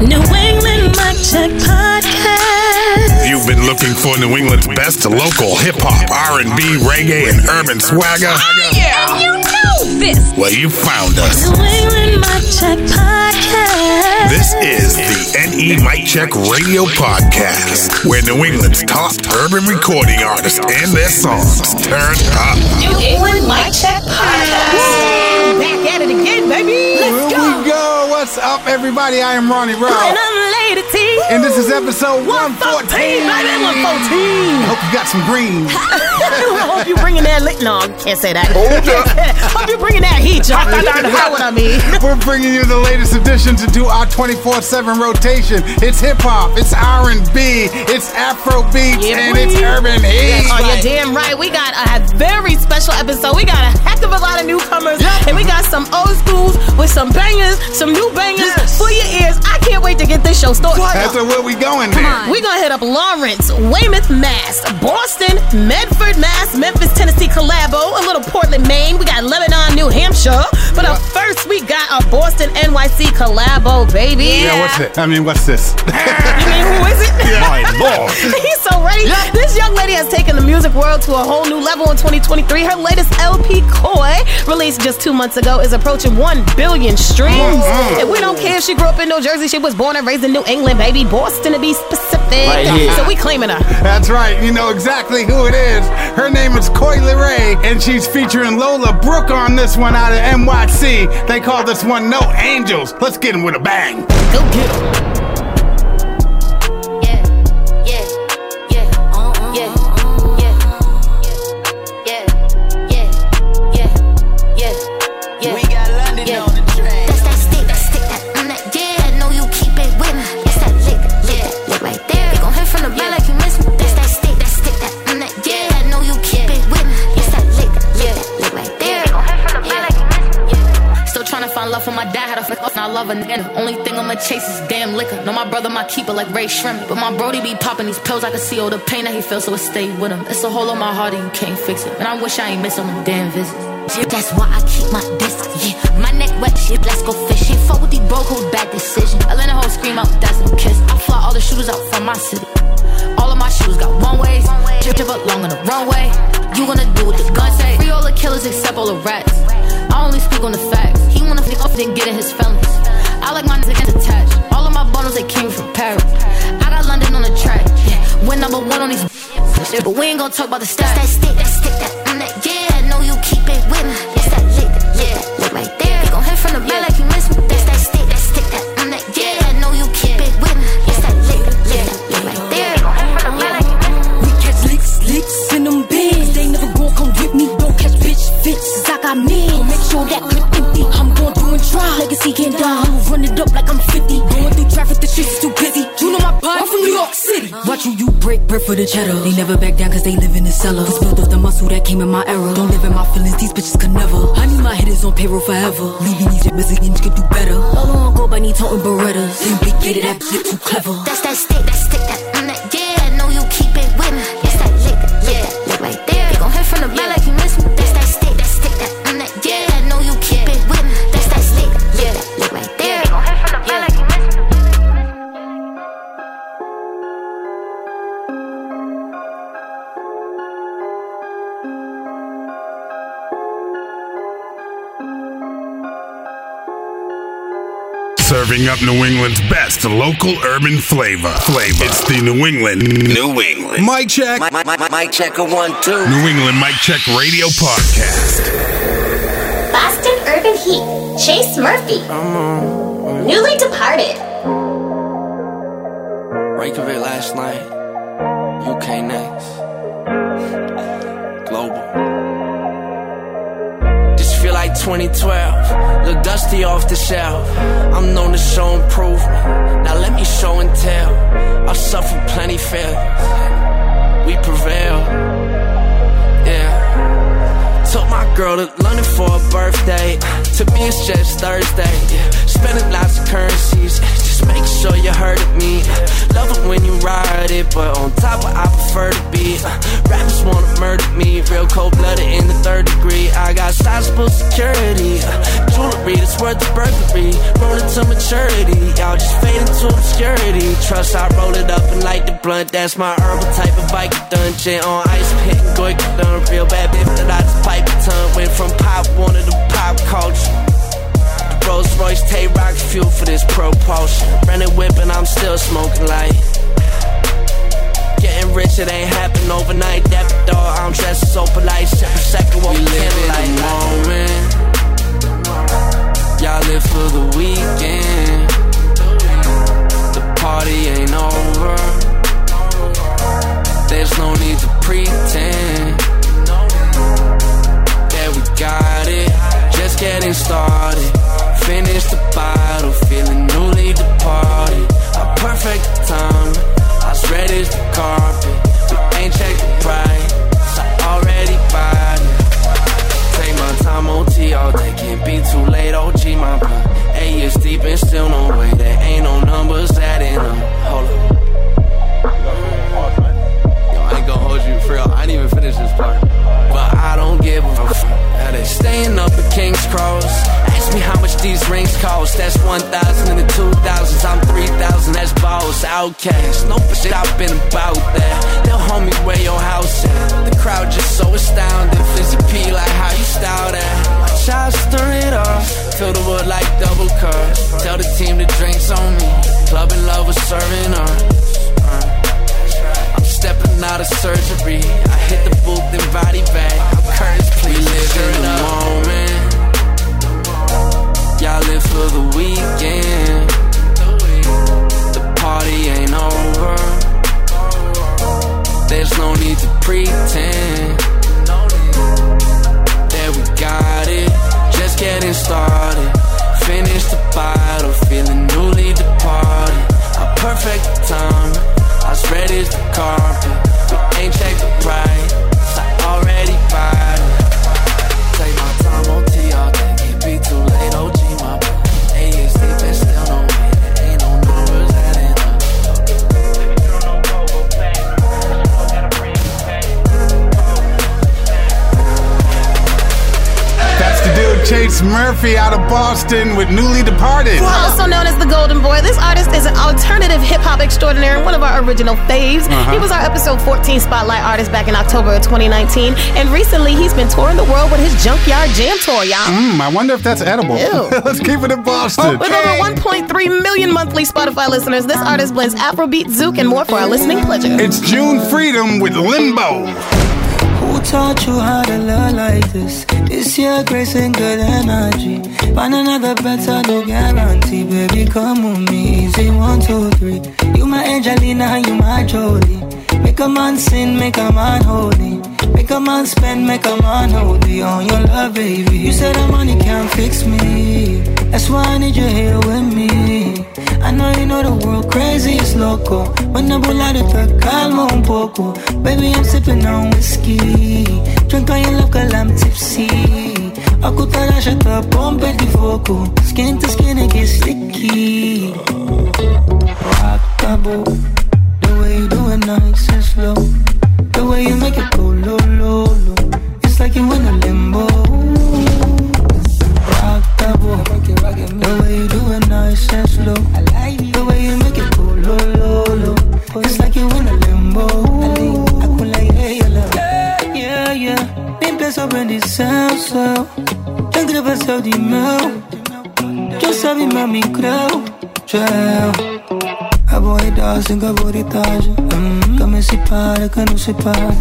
New England Mic Check Podcast. You've been looking for New England's best local hip hop, R&B, reggae, and urban swagger. Oh, yeah. And you know this. Well, you found us. New England Mic Check Podcast. This is the NE Mic Check Radio Podcast, where New England's top urban recording artists and their songs turn up. New England Mic Check Podcast. Back at it again, baby. Let's Here go. we go. What's up, everybody? I am Ronnie Rowe. And I'm Lady T. and this is episode 114. 114, baby, 114. Hope you got some greens. I hope you bringing that lit. No, I can't say that. Oh, hope you bringing that heat, y'all. You know what I mean. We're bringing you the latest edition to do our 24/7 rotation. It's hip hop, it's R&B, it's Afro beats, Yeah, and it's urban heat. Oh, you're damn right. We got a very special episode. We got a heck of a lot of newcomers, and we got some old schools with some bangers, some new bangers for your ears. I can't wait to get this show started. That's where we going there. We're gonna hit up Lawrence, Weymouth, Mass, Boston, Medford, Mass, Memphis, Tennessee, collabo, a little Portland, Maine. We got Lebanon, New Hampshire. But up first, we got a Boston, NYC collabo, baby. Yeah, what's it? I mean, what's this? You mean who is it? My lord. He's so ready. This young lady has taken the music world to a whole new level in 2023. Her latest LP, COI, released just two months ago, is approaching 1 billion streams. And we don't care if she grew up in New Jersey. She was born and raised in New England, baby. Boston to be specific. So we claiming her. That's right. You know exactly who it is. Her name is Coi Leray, and she's featuring Lola Brooke on this one out of NYC. They call this one No Angels. Let's get him with a bang. Go get her. My dad, had a flick off, and I love a nigga. Only thing I'ma chase is damn liquor. Know my brother, my keeper, like Ray Shrimp. But my brody be popping these pills, I can see all the pain that he feels, so it stay with him. It's a hole in my heart, and you can't fix it. And I wish I ain't miss on them damn visits. That's why I keep my distance. Yeah, my neck wet, shit. Let's go fishing. Fuck with these broke hoes, bad decision. I let a hoe scream out, that's a kiss. I fly all the shooters out from my city. All of my shoes got one ways. Drip drip up long on the runway. You gonna do what the gun say. Free all the killers except all the rats. I only speak on the facts. Wanna flick off, then get in his feelings. I like my niggas attached. All of my bundles, they came from Paris. I got London on the track. Yeah, we're number one on these. But we ain't gonna talk about the That's that stick, that stick, that mm, that yeah. I know you keep it with me. That's that lick, yeah, that lick right up like I'm 50. Going through traffic, the streets is too busy. You know my butt. I'm from New York City. Watch you, you break bread for the cheddar. They never back down cause they live in the cellar. It's built off the muscle that came in my era. Don't live in my feelings, these bitches could never. I need my hitters on payroll forever. Leaving these Brazilians could do better. All on go by need toting Berettas. Simply get it, that shit too clever. That's that stick, that Serving up New England's best local urban flavor. Flavor. It's the New England. New England. Mic check. Mic check a one, two. New England Mic Check Radio Podcast. Boston Urban Heat. Chase Murphy. Uh, Newly departed. Reykjavik last night. UK next. Global. Like 2012. Look dusty off the shelf. I'm known to show improvement. Now let me show and tell. I've suffered plenty failures. We prevail. Yeah. Took my girl to London for her birthday. To me, it's just Thursday. Yeah. Spending lots of currencies. Just make sure you heard of me. Love it when you ride it, but on top of I prefer to be. Rappers wanna murder me. Real cold blooded in the third degree. I got sizable security. Jewelry that's worth the burglary. Rolling to maturity. Y'all just fade into obscurity. trust, I roll it up and light the blunt. That's my herbal type of bike dungeon. On ice pick, goik done. Real bad bitch that I just pipe a ton. Went from pop one to the pop culture. Rolls Royce, Tay Rock fuel for this propulsion. Whip and I'm still smoking like. Getting rich, it ain't happen overnight. That dog, I'm dressed so polite. Second, what we live in the moment. Y'all live for the weekend. The party ain't over. There's no need to pretend that we got it. Just getting started. Finish the bottle, feeling newly departed. A perfect time. I ready as the carpet. We ain't checked the price. I already bought it. Take my time, OT all day. Can't be too late, OG my blood. Eight years deep and still no way. There ain't no numbers adding up. Hold up. Yo, I ain't gonna hold you for real. I ain't even finished this part. But I don't give a fuck. Now they staying up at King's Cross. Ask me how much these rings cost. That's 1,000 in the 2,000s. I'm 3,000. That's boss. Outcast. No shit, I've been about that. They'll homie where your house at. The crowd just so astounded. Fizzy P like how you style that. My child stir it up. Fill the wood like double cup. Tell the team the drinks on me. Club and love was serving us. Stepping out of surgery. I hit the booth and body bag. I'm courage, please. We live in the moment. Y'all live for the weekend. The party ain't over. There's no need to pretend that we got it. Just getting started. Finish the bottle, feeling newly departed. A perfect time. I as the carpet. Ain't checked the price. I already bought it. Take my time, OT all day. Can't be too late, OG Chase Murphy out of Boston with Newly Departed. Also known as the Golden Boy, this artist is an alternative hip hop extraordinaire and one of our original faves. Uh-huh. He was our episode 14 spotlight artist back in October of 2019, and recently he's been touring the world with his Junkyard Jam tour, y'all. Mm, I wonder if that's edible. Ew. Let's keep it in Boston. With over 1.3 million monthly Spotify listeners, this artist blends Afrobeat, Zouk, and more for our listening pleasure. It's June Freedom with Limbo. Taught you how to love like this? It's your grace and good energy. Find another better, no guarantee. Baby, come with me. Easy, one, two, three. You my Angelina, you my Jolie. Make a man sin, make a man holy. Make a man spend, make a man holy on your love, baby. You said that money can't fix me. That's why I need you here with me. I know you know the world crazy is loco. Pull out the calmo un poco. Baby, I'm sipping on whiskey. Drink on your love, girl, I'm tipsy. Akutara shut up, pump it the vocal. Skin to skin, it gets sticky. Rock the boat. The way you do it nice and slow. The way you make it go low, low, low. It's like you in a limbo. Rock the boat. The way you do it nice and slow. The way you make it go low, low, low. It's like you in a limbo. Yeah, yeah, yeah. Me empiezo a aprender salsa. Ya creo pasar de mel. Yo sabia, mami, creu. Gel. Aborridade, sem gaboritagem. Hum, que me separa, que não separa.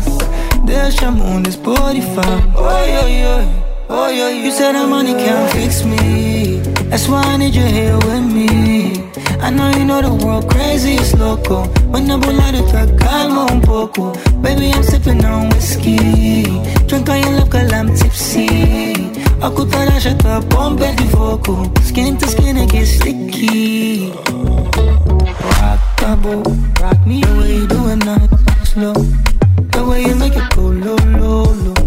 Deixa mundo Spotify. Oi, oi, oi. Oi, yeah, you said that money can't fix me. That's why I need you here with me. I know you know the world crazy is loco. When I pull out the calma un poco. Baby, I'm sipping on whiskey. Drink on your love, girl, I'm tipsy. Shut up, pump it the vocal. Skin to skin, it gets sticky. Rock the boat, rock me the way you do it nice, slow. The way you make it go low, low, low.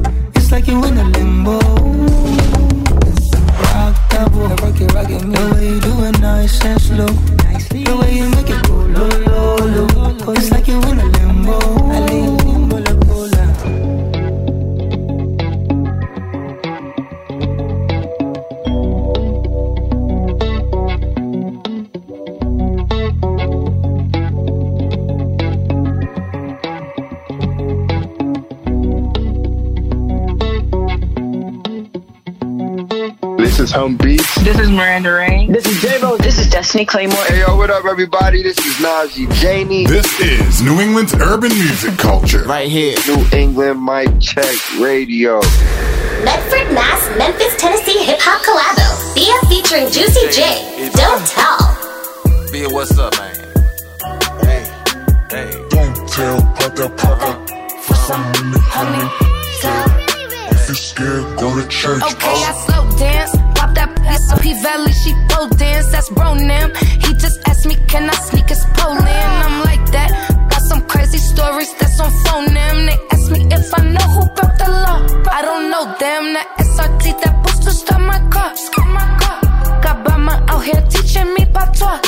Like you in a limbo. Rock the boat, rock it, rock it, the way you do it nice and slow. The way you make it go low, low, low. It's like you in a This is Miranda Rain. This is Davo. This is Destiny Claymore. Hey, yo, what up, everybody? This is Najee Janie. This is New England's urban music culture. Right here. New England Mic Check Radio. Medford, Mass, Memphis, Tennessee hip hop collabo. Bia featuring Juicy J. Don't tell. Bia, what's up, man? Hey, hey. Don't tell, pop that, pop. For some money, honey. If you're scared, go to church. Okay, I slow dance. Pop that piece P Valley, she pole dance. That's bro Nam. He just asked me, can I sneak his in? I'm like that. Got some crazy stories that's on phone them. They ask me if I know who broke the law. I don't know them. That SRT, that booster start my car. Stop my car. Got Bama out here teaching me patois.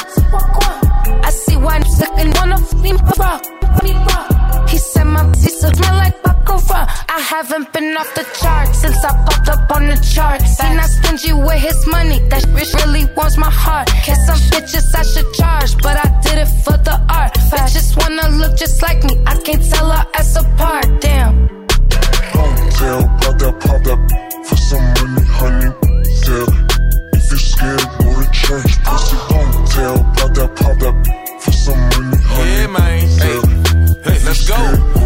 I see why I'm sick and wanna f me raw. He said my pussy smell like baccarat. I haven't been off the chart since I popped up on the chart. He not stingy with his money. That bitch really wants my heart. Guess some bitches I should charge, but I did it for the art. Bitches wanna look just like me. I can't tell her ass apart. Damn. Don't tell, pop that, pop that. For some money, honey. Yeah. If you're scared, go to church. Pussy, don't tell, pop that, pop that. For some money, honey. Yeah, man. Let's go.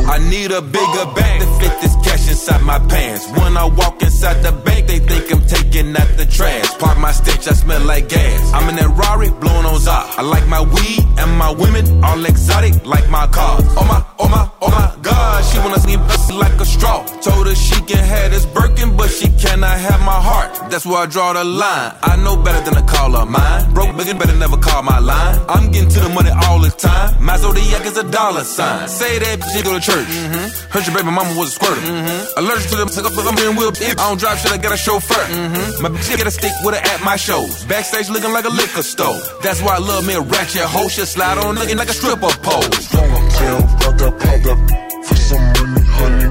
I need a bigger bag to fit this cash inside my pants. When I walk inside the bank, they think I'm taking out the trash. Park my stench, I smell like gas. I'm in that Rari, blowing on Zah. I like my weed and my women, all exotic, like my cars. Oh my, oh my, oh my God, she wanna see me like a straw. Told her she can have this Birkin, but she cannot have my heart. That's where I draw the line. I know better than to call her mine. Broke bigger, better never call my line. I'm getting to the money all the time. My zodiac is a dollar sign. Say that she go to church. Mm-hmm. Heard your baby mama was a squirter. Mm-hmm. Allergic to them, take up the steering wheel. I don't drive shit, I got a chauffeur. Mm-hmm. My bitch get a stick with her at my shows. Backstage looking like a liquor store. That's why I love me a ratchet hoe. Shit slide on looking like a stripper pole. Tell, pop that, pop that. For some money, honey.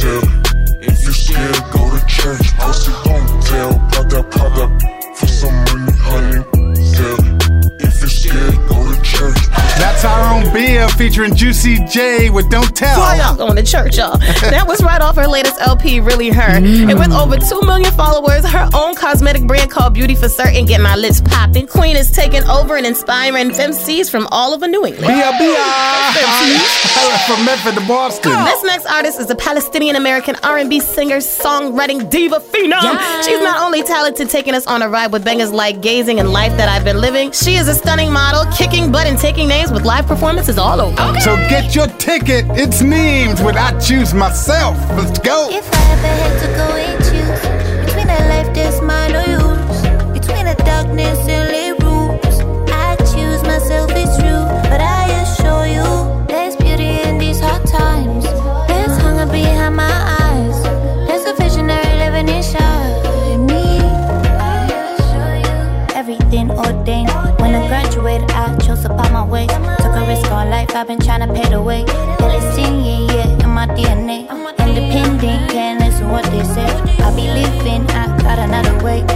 Yeah. If you scared, go to church. Pussy, don't tell, pop that, pop that. For some money, honey. Yeah. If you scared, go to church. That's our own Bia featuring Juicy J with Don't Tell. Fire going to church, y'all. that was right off her latest LP, Really Her. Mm. And with over 2 million followers, her own cosmetic brand called Beauty for Certain Get My lips popping. Queen is taking over and inspiring MCs from all over New England. Bia, Bia. From Memphis to Boston. This next artist is a Palestinian American R&B singer, songwriting diva phenom. Yes. She's not only talented, taking us on a ride with bangers like "Gazing" and "Life That I've Been Living." She is a stunning model, kicking butt and taking names with live performances all over. So get your ticket. It's Neemz with I Choose Myself. Let's go. If I ever had to go and choose between a life that's mine or yours, between the darkness and light to pop my way. Took a risk on life. I've been trying to pay the way. It singing, yeah, in my DNA. Independent, can't listen what they say. I be living, I got another way.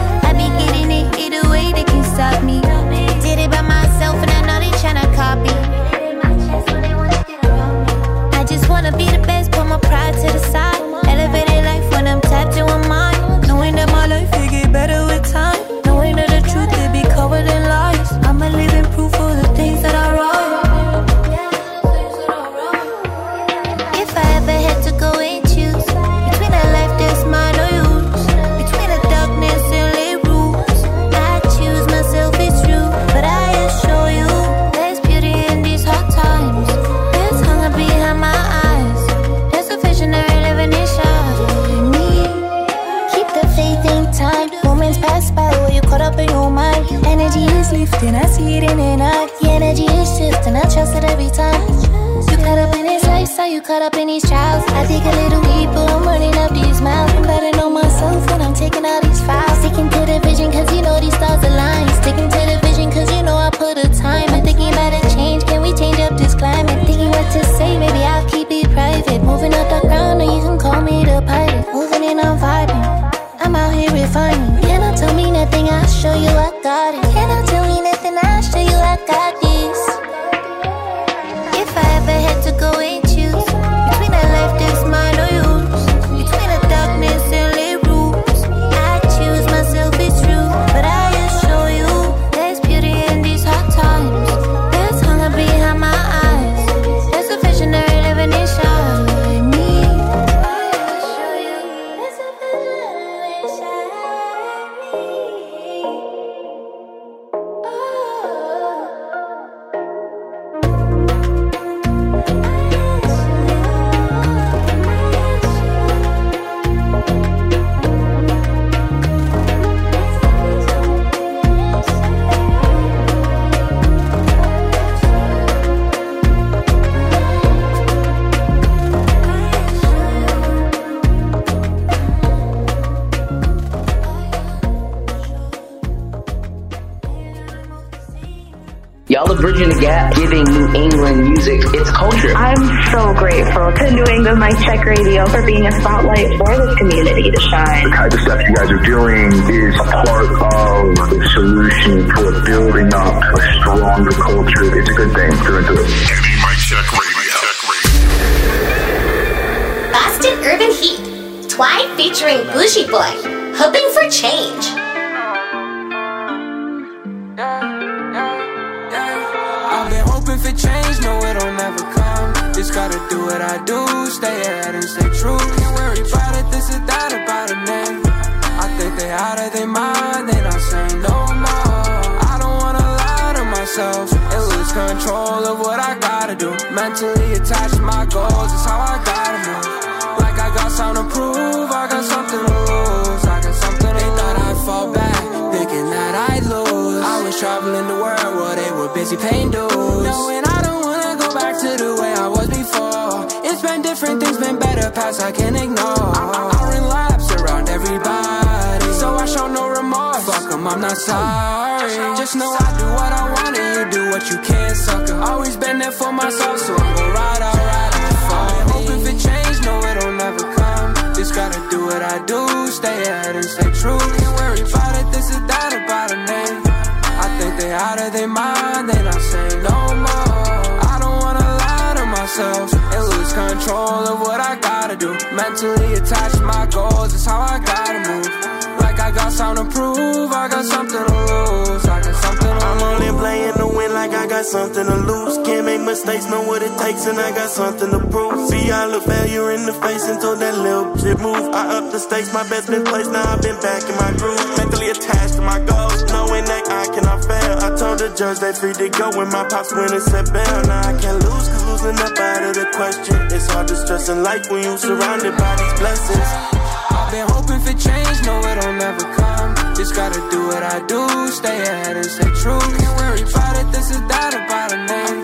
Boston Urban Heat. Twhyy featuring Boujee Boii. Hoping for change. I've been hoping for change, no it'll never come. Just gotta do what I do, stay ahead and stay true. Can't worry about it, this is that about a name. I think they out of their mind, they not saying no more. I don't wanna lie to myself control of what I gotta do. Mentally attached to my goals, is how I gotta move. I to prove, I got something to lose. I got something they thought I'd fall back, thinking that I'd lose. I was traveling the world while they were busy paying dues. Knowing I don't wanna go back to the way I was before. It's been different, things been better, past I can't ignore. I, I run laps around everybody, so I show no remorse. Fuck 'em, I'm not sorry. Just know I do what I want and you do what you can, sucker. Always been there for myself, so I'm gonna ride out, what I do, stay ahead and stay true. Can't worry about it, this is that about a name. I think they out of their mind, they not saying no more. I don't wanna lie to myself and lose control of what I gotta do. Mentally attached to my goals, it's how I gotta move. Like I got something to prove, I got something to lose. I'm only playing to win like I got something to lose. Can't make mistakes, know what it takes, and I got something to prove. See, I look failure in the face and told that little shit move. I up the stakes, my best been placed, now I've been back in my groove. Mentally attached to my goals, knowing that I cannot fail. I told the judge they free to go when my pops win and set bail. Now I can't lose, cause losing up out of the question. It's hard to stress in life when you surrounded by these blessings. I've been hoping for change, no it'll never come. Just gotta do what I do, stay ahead and stay true. Can't worry about it, this is that about a name.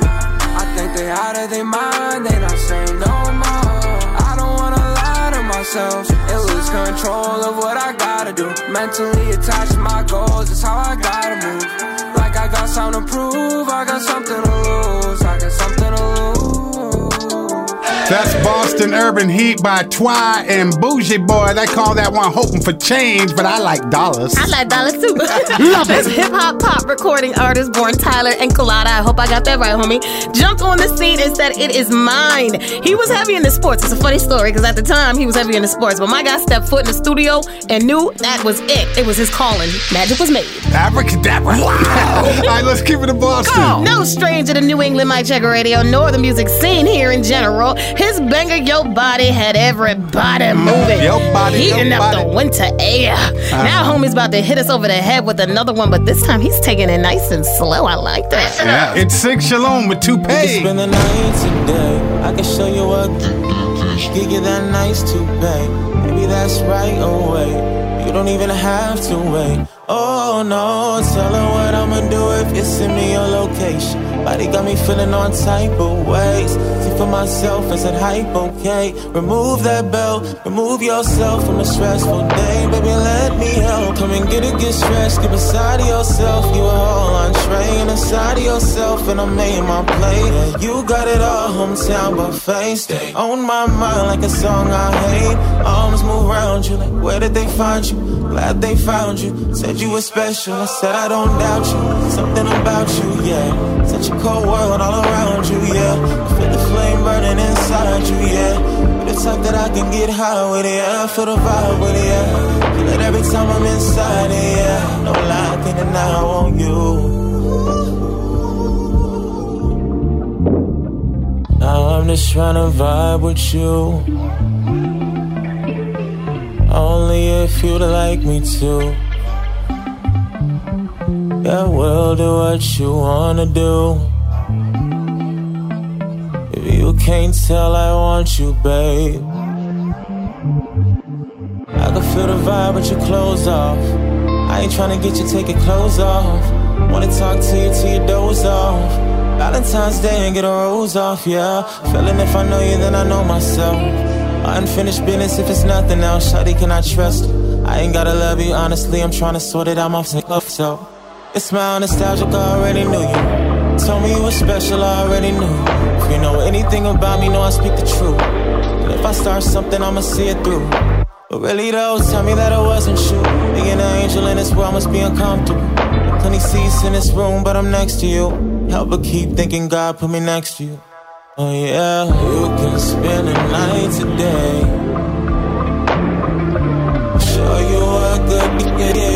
I think they out of their mind, they not saying no more. I don't wanna lie to myself and lose control of what I gotta do. Mentally attached to my goals, is how I gotta move. Like I got something to prove, I got something to lose. I got something. That's Boston Urban Heat by Twhyy and Boujee Boii. They call that one hoping for change, but I like dollars. I like dollars too. Love this hip hop pop recording artist born Tyler Encolada. I hope I got that right, homie. Jumped on the scene and said, It is mine. He was heavy in the sports. It's a funny story because at the time he was heavy in the sports. But my guy stepped foot in the studio and knew that was it. It was his calling. Magic was made. Abracadabra. Wow. All right, let's keep it in Boston. No stranger to New England my Checker Radio nor the music scene here in general. His banger, Yo Body, had everybody moving. Yo Body, Yo Heating up Body. the winter air. Uh-huh. Now, homie's about to hit us over the head with another one, but this time he's taking it nice and slow. I like that. Yeah, it's Sig Shalome with two can toupee. spend the night today. I can show you what. Give you that nice toupee. Maybe that's right away. You don't even have to wait. Oh no, tell her what I'ma do if you send me your location. Body got me feeling all type of ways. See for myself, is it hype okay? Remove that belt, remove yourself from a stressful day. Baby, let me help. Come and get it, get stressed, get beside yourself. You are all entree and inside of yourself, and I'm made my plate. Yeah, you got it all, hometown buffet. Stay on my mind like a song I hate. Arms move around you, like where did they find you? Glad they found you. You were special. I said I don't doubt you. Something about you, yeah. Such a cold world all around you, yeah. I feel the flame burning inside you, yeah. You're the type that I can get high with, yeah. I feel the vibe with it, yeah. Feel it every time I'm inside it, yeah. No lie, deny I want you. Now I'm just trying to vibe with you. Only if you'd like me to. Yeah, we'll do what you wanna do. If you can't tell, I want you, babe. I can feel the vibe with your clothes off. I ain't tryna get you take your clothes off. Wanna talk to you till you doze off. Valentine's Day and get a rose off, yeah. Feeling if I know you, then I know myself. Unfinished business if it's nothing else. Shawty, can I trust you? I ain't gotta love you, honestly. I'm tryna sort it out myself. It's my nostalgic, I already knew you. Told me you were special, I already knew. If you know anything about me, know I speak the truth. And if I start something, I'ma see it through. But really though, tell me that it wasn't true. Being an angel in this world must be uncomfortable. Plenty seats in this room, but I'm next to you. Help but keep thinking God put me next to you. Oh yeah, you can spend a night today. Show you what good it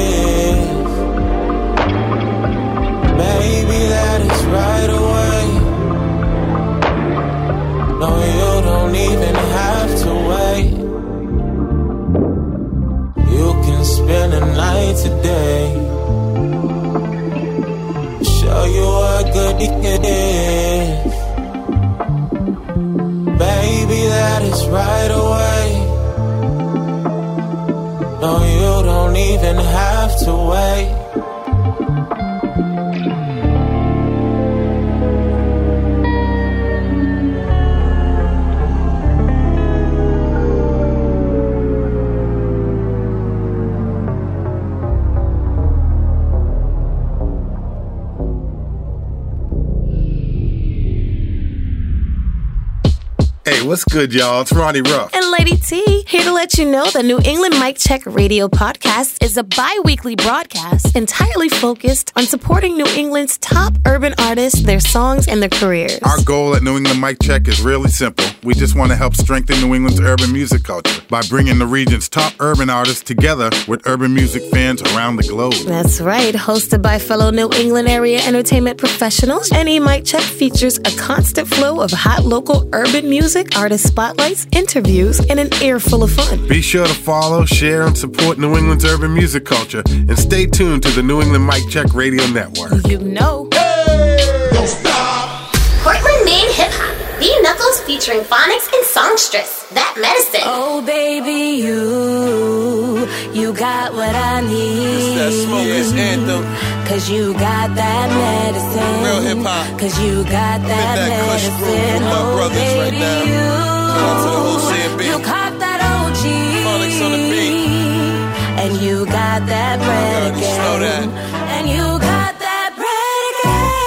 No, you don't even have to wait. You can spend a night today. Show you what good it is. What's good, y'all? It's Ronnie Ruff. And Lady T, here to let you know the New England Mic Check Radio podcast is a bi weekly broadcast entirely focused on supporting New England's top urban artists, their songs, and their careers. Our goal at New England Mic Check is really simple. We just want to help strengthen New England's urban music culture by bringing the region's top urban artists together with urban music fans around the globe. That's right, hosted by fellow New England area entertainment professionals. NE Mic Check features a constant flow of hot local urban music, artist spotlights, interviews, and an air full of fun. Be sure to follow, share, and support New England's urban music culture, and stay tuned to the New England Mic Check Radio Network. You know. Portland, Maine hip hop. B Knuckles featuring Phoniks and Songstress. That medicine. Oh, baby, you, you got what I need. That smokers anthem. Cause you got that medicine. Real hip hop. Cause you got that, that medicine. groove with my oh, brothers right baby, now. you, Shout out to the whole you got that bread again. know that. And you got that bread again.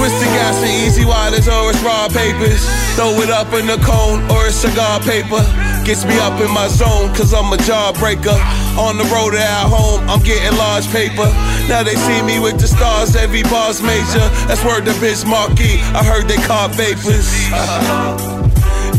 Twisted gas and easy waters or it's raw papers. Throw it up in the cone or it's cigar paper. Gets me up in my zone cause I'm a jawbreaker. On the road or at home, I'm getting large paper. Now they see me with the stars, every bar's major. That's word to Biz Markie. I heard they call vapors.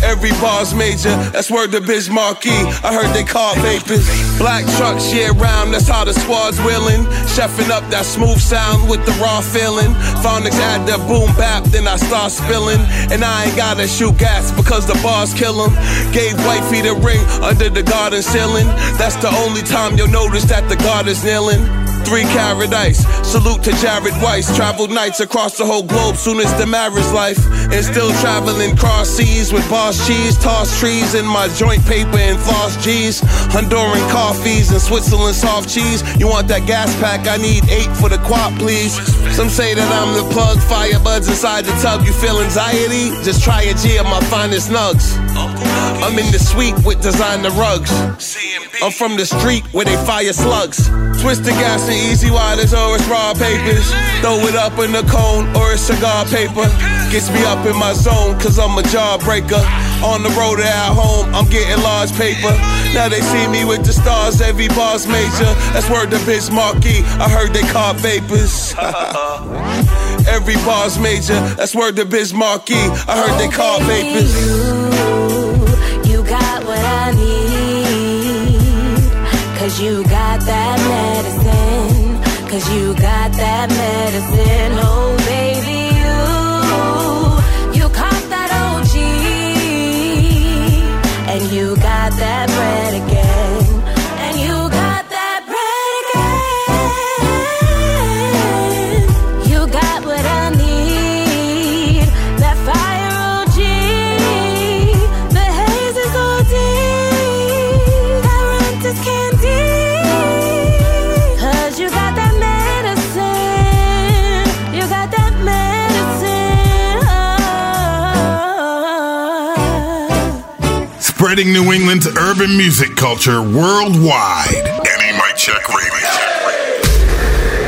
Every bar's major, that's word to Biz Markie. I heard they call vapors. Black trucks year round, that's how the squad's willing. Chefing up that smooth sound with the raw feeling. Phoniks add the boom bap, then I start spilling. And I ain't gotta shoot gas because the bars kill 'em. Gave wifey the ring under the garden ceiling. That's the only time you'll notice that the guard is kneeling. Three carat ice. Salute to Jared Weiss. Traveled nights across the whole globe soon as the marriage life. And still traveling cross seas with boss cheese. Toss trees in my joint paper and floss G's. Honduran coffees and Switzerland soft cheese. You want that gas pack? I need eight for the quad, please. Some say that I'm the plug. Fire buds inside the tub. You feel anxiety? Just try a G of my finest nugs. I'm in the suite with designer rugs. I'm from the street where they fire slugs. Twist the gas and easy waters or it's raw papers. Throw it up in the cone or it's cigar paper. Gets me up in my zone cause I'm a jawbreaker. On the road or at home, I'm getting large paper. Now they see me with the stars, every bar's major. That's word to Biz Markie. I heard they call vapors. every bar's major. That's word to Biz Markie. I heard they call vapors. Cause you got that Spreading New England's urban music culture worldwide. Any Mic Check Radio.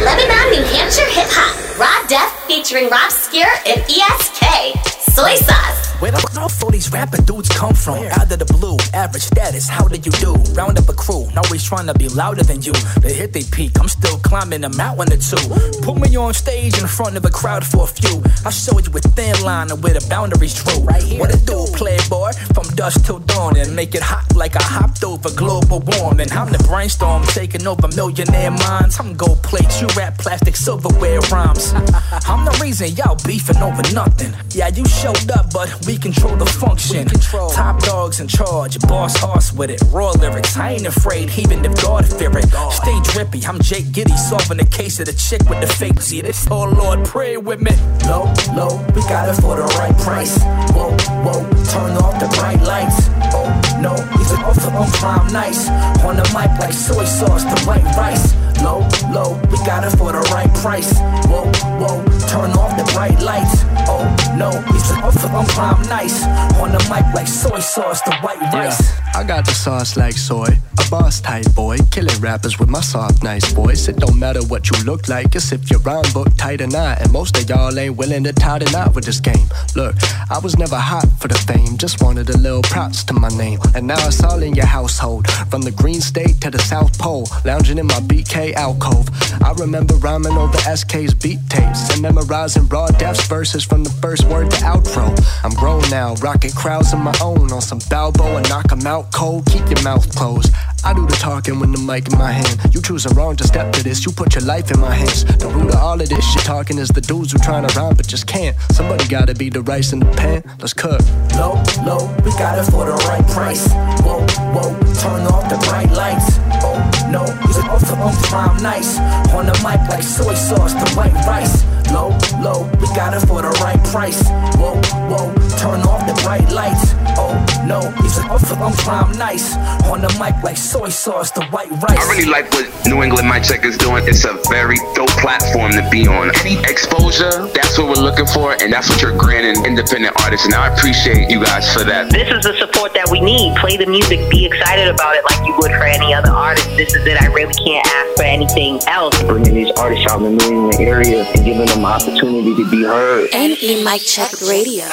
Lebanon, New Hampshire hip hop. Raw Deff featuring Rob Scure and ESK. Soy sauce. Where the fuck all these rapping dudes come from? Out of the blue, average status, how did you do? Round up a crew, always trying to be louder than you. They hit they peak, I'm still climbing a mountain or two. Put me on stage in front of a crowd for a few. I'll show you a thin line and where the boundaries drew. Right here. What it do, playboy? From dusk till dawn and make it hot like I hopped over global warming. I'm the brainstorm taking over millionaire minds. I'm gold plates, you rap plastic silverware rhymes. I'm the reason y'all beefing over nothing. Yeah, you showed up, but we control the function. Control. Top dogs in charge, boss horse with it. Raw lyrics, I ain't afraid, even if God fear it. Stay drippy, I'm Jake Gittes, solving the case of the chick with the fake. See this, oh Lord, pray with me. Low, low, we got it for the right price. Whoa, whoa, turn off the bright lights. Oh no, he's an offer on prime nice. On the mic like soy sauce, the white rice. Low, low, we got it for the right price. Whoa, whoa, turn off the bright lights. Oh no, he's an offer on prime nice. On the mic like soy sauce, the white rice. I got the sauce like soy, a boss type boy, killing rappers with my soft, nice voice. It don't matter what you look like, it's if your rhyme book tight or not. And most of y'all ain't willing to tie the knot with this game. Look, I was never hot for the fame, just wanted a little props to my name. And now it's all in your household, from the Green State to the South Pole, lounging in my BK alcove. I remember rhyming over ESK's beat tapes and memorizing Raw Deff's verses from the first word to outro. I'm grown now, rocking crowds of my own on some Balboa, knock 'em out cold, keep your mouth closed. I do the talking when the mic in my hand. You choosing wrong to step to this, you put your life in my hands. The root of all of this shit talking is the dudes who trying to rhyme but just can't. Somebody gotta be the rice in the pan, let's cook. Low, low, we got it for the right price. Whoa, whoa, turn off the bright lights. Oh no, it's an offer on prime nice. On the mic like soy sauce, the white rice. Low, low, we got it for the right price. Whoa, whoa, turn off the bright lights. Oh no, he's an offer on prime nice. On the mic like soy sauce, the white rice. I really like what New England Mic Check is doing. It's a very dope platform to be on. Any exposure, that's what we're looking for, and that's what you're granting independent artists. And I appreciate you guys for that. This is the support that we need. Play the music, be excited about it like you would for any other artist. This is it. I really can't ask for anything else. Bringing these artists out in the New England area and giving them an opportunity to be heard. NE Mic Check Radio.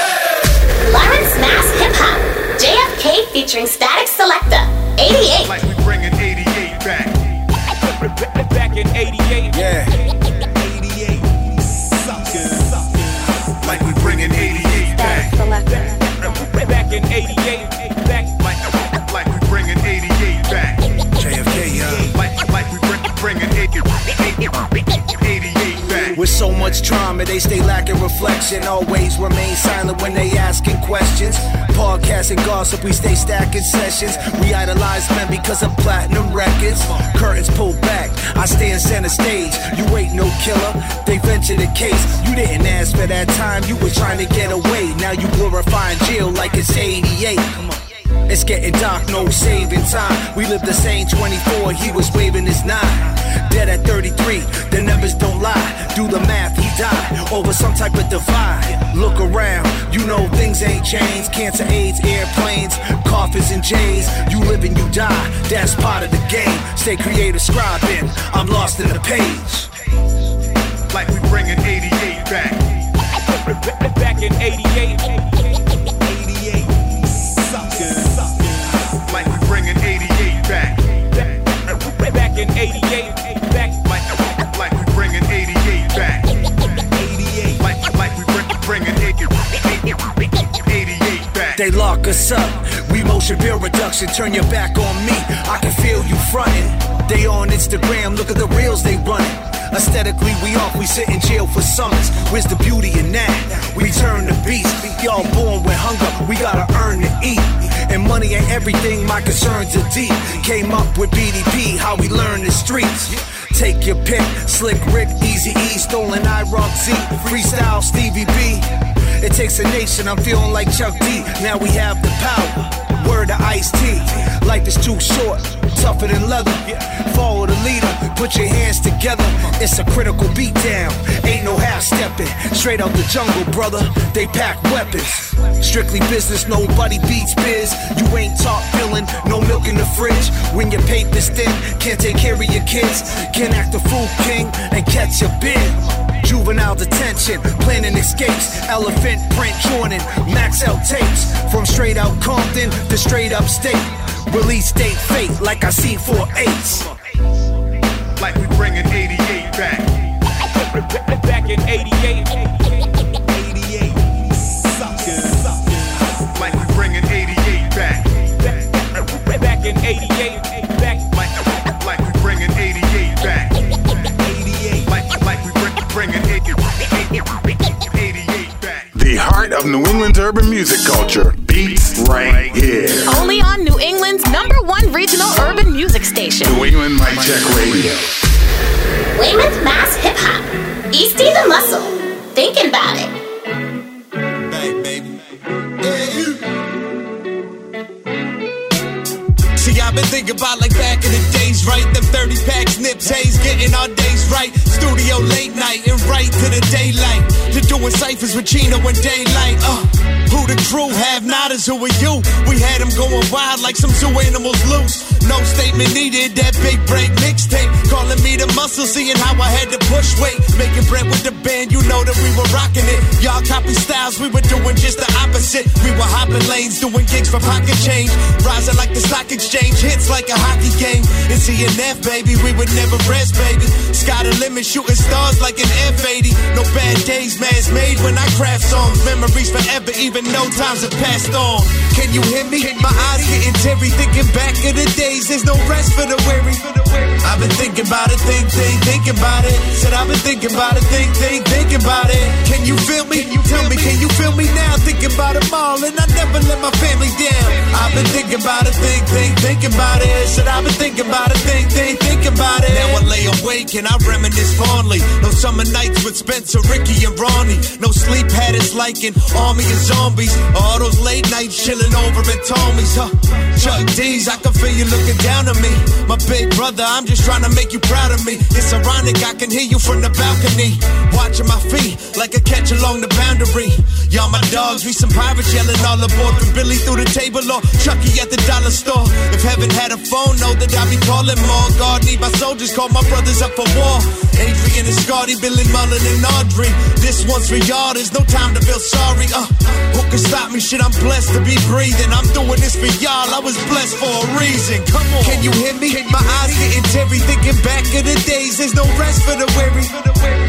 Lawrence Mass Hip Hop. JFK featuring Statik Selektah. 88. Like we bringing 88 back. Back in 88. Yeah. 88. Suckers. Like we bringing 88 back. Back in 88. Back. Like, like we bringing 88 back. JFK, yeah. Like, like we bring, bringing 88 back. With so much trauma, they stay lacking reflection. Always remain silent when they asking questions. Podcast and gossip, we stay stacking sessions. We idolize men because of platinum records. Curtains pulled back, I stay in center stage. You ain't no killer, they venture the case. You didn't ask for that time, you was trying to get away. Now you glorifying jail like it's 88. It's getting dark, no saving time. We live the same 24, he was waving his nine. Dead at 33, the numbers don't lie. Do the math, he died over some type of divide. Look around, you know things ain't changed. Cancer, AIDS, airplanes, coffins, and J's. You live and you die, that's part of the game. Stay creative, scribing. I'm lost in the page. Like we bringing 88 back. Back in 88. 88. In 88. Back. Like, like we bringing 88 back. 88. Like, like we bring, bringing 88 back. They lock us up. We motion bill reduction. Turn your back on me. I can feel you fronting. They on Instagram. Look at the reels they running. Aesthetically, we off, we sit in jail for summers. Where's the beauty in that? We turn the beast. Y'all born with hunger, we gotta earn to eat. And money ain't everything, my concerns are deep. Came up with BDP, how we learn the streets. Take your pick, Slick Rick, Easy E, Stolen I Rock Z, Freestyle Stevie B. It takes a nation, I'm feeling like Chuck D. Now we have the power. Word to Ice-T. Life is too short, tougher than leather. Follow the leader, put your hands together. It's a critical beatdown, ain't no half stepping. Straight out the jungle, brother. They pack weapons. Strictly business, nobody beats biz. You ain't talk feeling, no milk in the fridge. When your paper's thin, can't take care of your kids. Can't act a fool king and catch a bid. Juvenile detention, planning escapes, elephant print Jordan, Maxell tapes. From straight out Compton to straight up state. Release date fate like I see four eights. Like we bringing 88 back. Back in 88. 88. Suckers. Like we bringing 88 back. Back in 88. The heart of New England's urban music culture beats right here. Only on New England's number one regional urban music station. New England Mic Check Radio. Weymouth Mass Hip Hop. Easty the Muscle. Thinking about it. I've been thinking about like back in the days, right? Them 30 packs, nips, haze, getting our days right. Studio late night and right to the daylight. To doing ciphers with Chino and daylight. Uh, who the crew have nodders, who are you? We had them going wild like some zoo animals loose. No statement needed, that big break mixtape. Calling me the muscle, seeing how I had to push weight. Making bread with the band, you know that we were rocking it. Y'all copy styles, we were doing just the opposite. We were hopping lanes, doing gigs for pocket change. Rising like the stock exchange, hits like a hockey game. In CNF, baby, we would never rest, baby. Sky the limit, shooting stars like an F80. No bad days, man's made when I craft songs. Memories forever, even no times have passed on. Can you hear me? My eyes getting teary, thinking back of the days. There's no rest for the weary. I've been thinking about it, think, think, thinking about it. Said I've been thinking about it, think, think, thinking about it. Can you feel me? You tell me, can you feel me now? Thinking about them all, and I never let my family down. I've been thinking about it, think, think, thinking about it. Said I've been thinking about it, think, think, thinking about it. Now I lay awake and I reminisce fondly. No summer nights with Spencer, Ricky, and Ronnie. No sleep habits like an army of zombies. All those late nights chilling over at Tommy's, huh? Chuck D's, I can feel you looking down on me. My big brother, I'm just trying to make you proud of me. It's ironic, I can hear you from the balcony. Watching my feet like a catch along the boundary. Y'all my dogs, we some pirates yelling all aboard. From Billy through the table or Chucky at the dollar store. If heaven had a phone, know that I'd be calling more. God need my soldiers, call my brothers up for war. Adrian and Scotty, Billy Mullen and Audrey. This one's for y'all, there's no time to feel sorry. Uh, who can stop me? Shit, I'm blessed to be breathing. I'm doing this for y'all, I was blessed for a reason. Come on. Can you hear me? My eyes getting teary, thinking back of the days. There's no rest for the weary.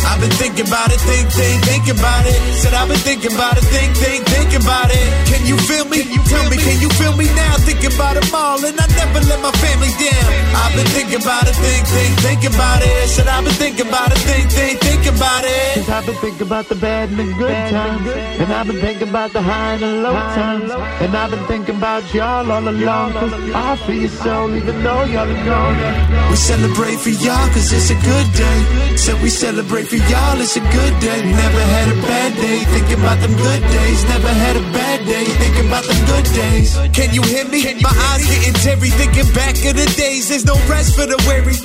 I've been thinking about it, think, think, thinking about it. Said I've been thinking about it, think, think, thinking about it. Can you feel me? Can you tell me, can you feel me now? Thinking about them all, and I never let my family down. I've been thinking about it, think, think, thinking about it. Said I've been thinking about it, think, think, thinking about it. Cause I've been thinking about the bad and the good times. And I've been thinking about the high and the low times. And I've been thinking about y'all all along. Cause I feel your soul even though y'all are gone. We celebrate for y'all cause it's a good day. Said we celebrate for y'all, it's a good day. Never had a bad day, thinking about them good days. Never had a bad day, thinking about them good days. Can you hear me? My eyes getting teary, thinking back of the days. There's no rest for the weary.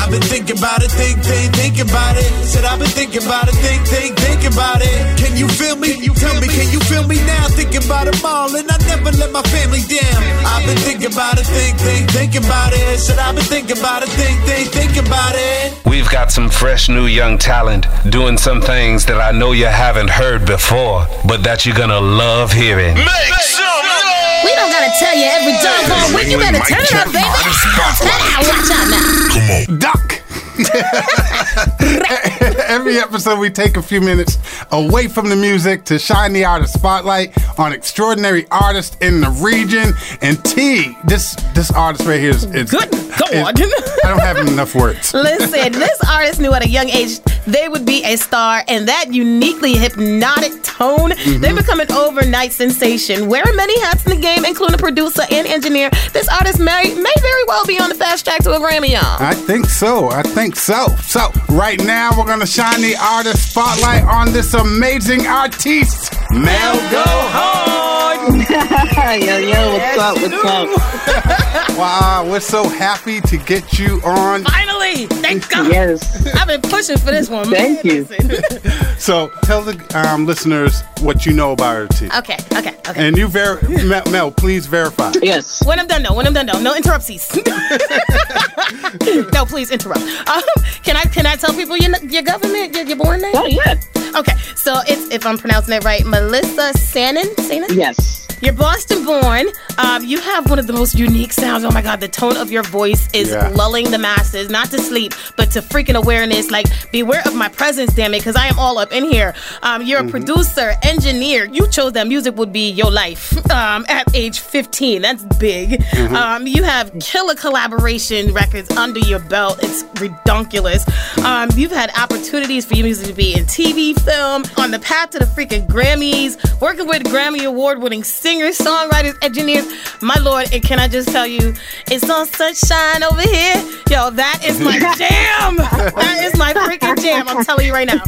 I've been thinking about it, think, think, thinking about it. Said I've been thinking about it, think, think, thinking about it. Can you feel me? You tell me, can you feel me now? Thinking about them all, and I never let my family down. I've been thinking about it, think, think, thinking about it. Said I've been thinking about it, think, think, thinking about it. We've got some fresh new young talent doing some things that I know you haven't heard before, but that you're gonna love hearing. We don't gotta tell you every doggone week. You better turn it up, baby. Ah, watch out now. Come on. Duck! Every episode, we take a few minutes away from the music to shine the artist spotlight on extraordinary artists in the region. And T, this this artist right here is, is Good God. is- I don't have enough words. Listen, this artist knew at a young age they would be a star, and that uniquely hypnotic tone, they mm-hmm. become an overnight sensation. Wearing many hats in the game, including a producer and engineer, this artist may, may very well be on the fast track to a Grammy, y'all. I think so. I think so. So, right now, we're going to shine the artist spotlight on this amazing artiste, Mel Go Hard. yo, yo, what's up? What's up? wow, we're so happy to get you on. Finally! Thank God! Yes. I've been pushing for this one. Thank man. you. So tell the um, listeners what you know about her T. Okay, okay, okay. And you ver Mel, Mel, please verify. Yes. When I'm done, no. When I'm done, no. No interruptions. no, please interrupt. Um, can I can I tell people your your government your, your born name? Oh yeah. Okay, so it's if I'm pronouncing it right, Melissa Sanin. Sanin? Yes. You're Boston born. Um, you have one of the most unique sounds. Oh my God, the tone of your voice is Yeah. lulling the masses, not to sleep, but to freaking awareness. Like, beware of my presence, damn it, because I am all up in here. Um, you're a producer, engineer. You chose that music would be your life um, at age 15. That's big. Mhm. Um, you have killer collaboration records under your belt. It's redunculous. Um, you've had opportunities for your music to be in TV, film, on the path to the freaking Grammys, working with Grammy Award winning singers, songwriters, engineers. My lord, and can I just tell you, it's on sunshine over here. Yo, that is my jam. that is my freaking jam. I'm telling you right now.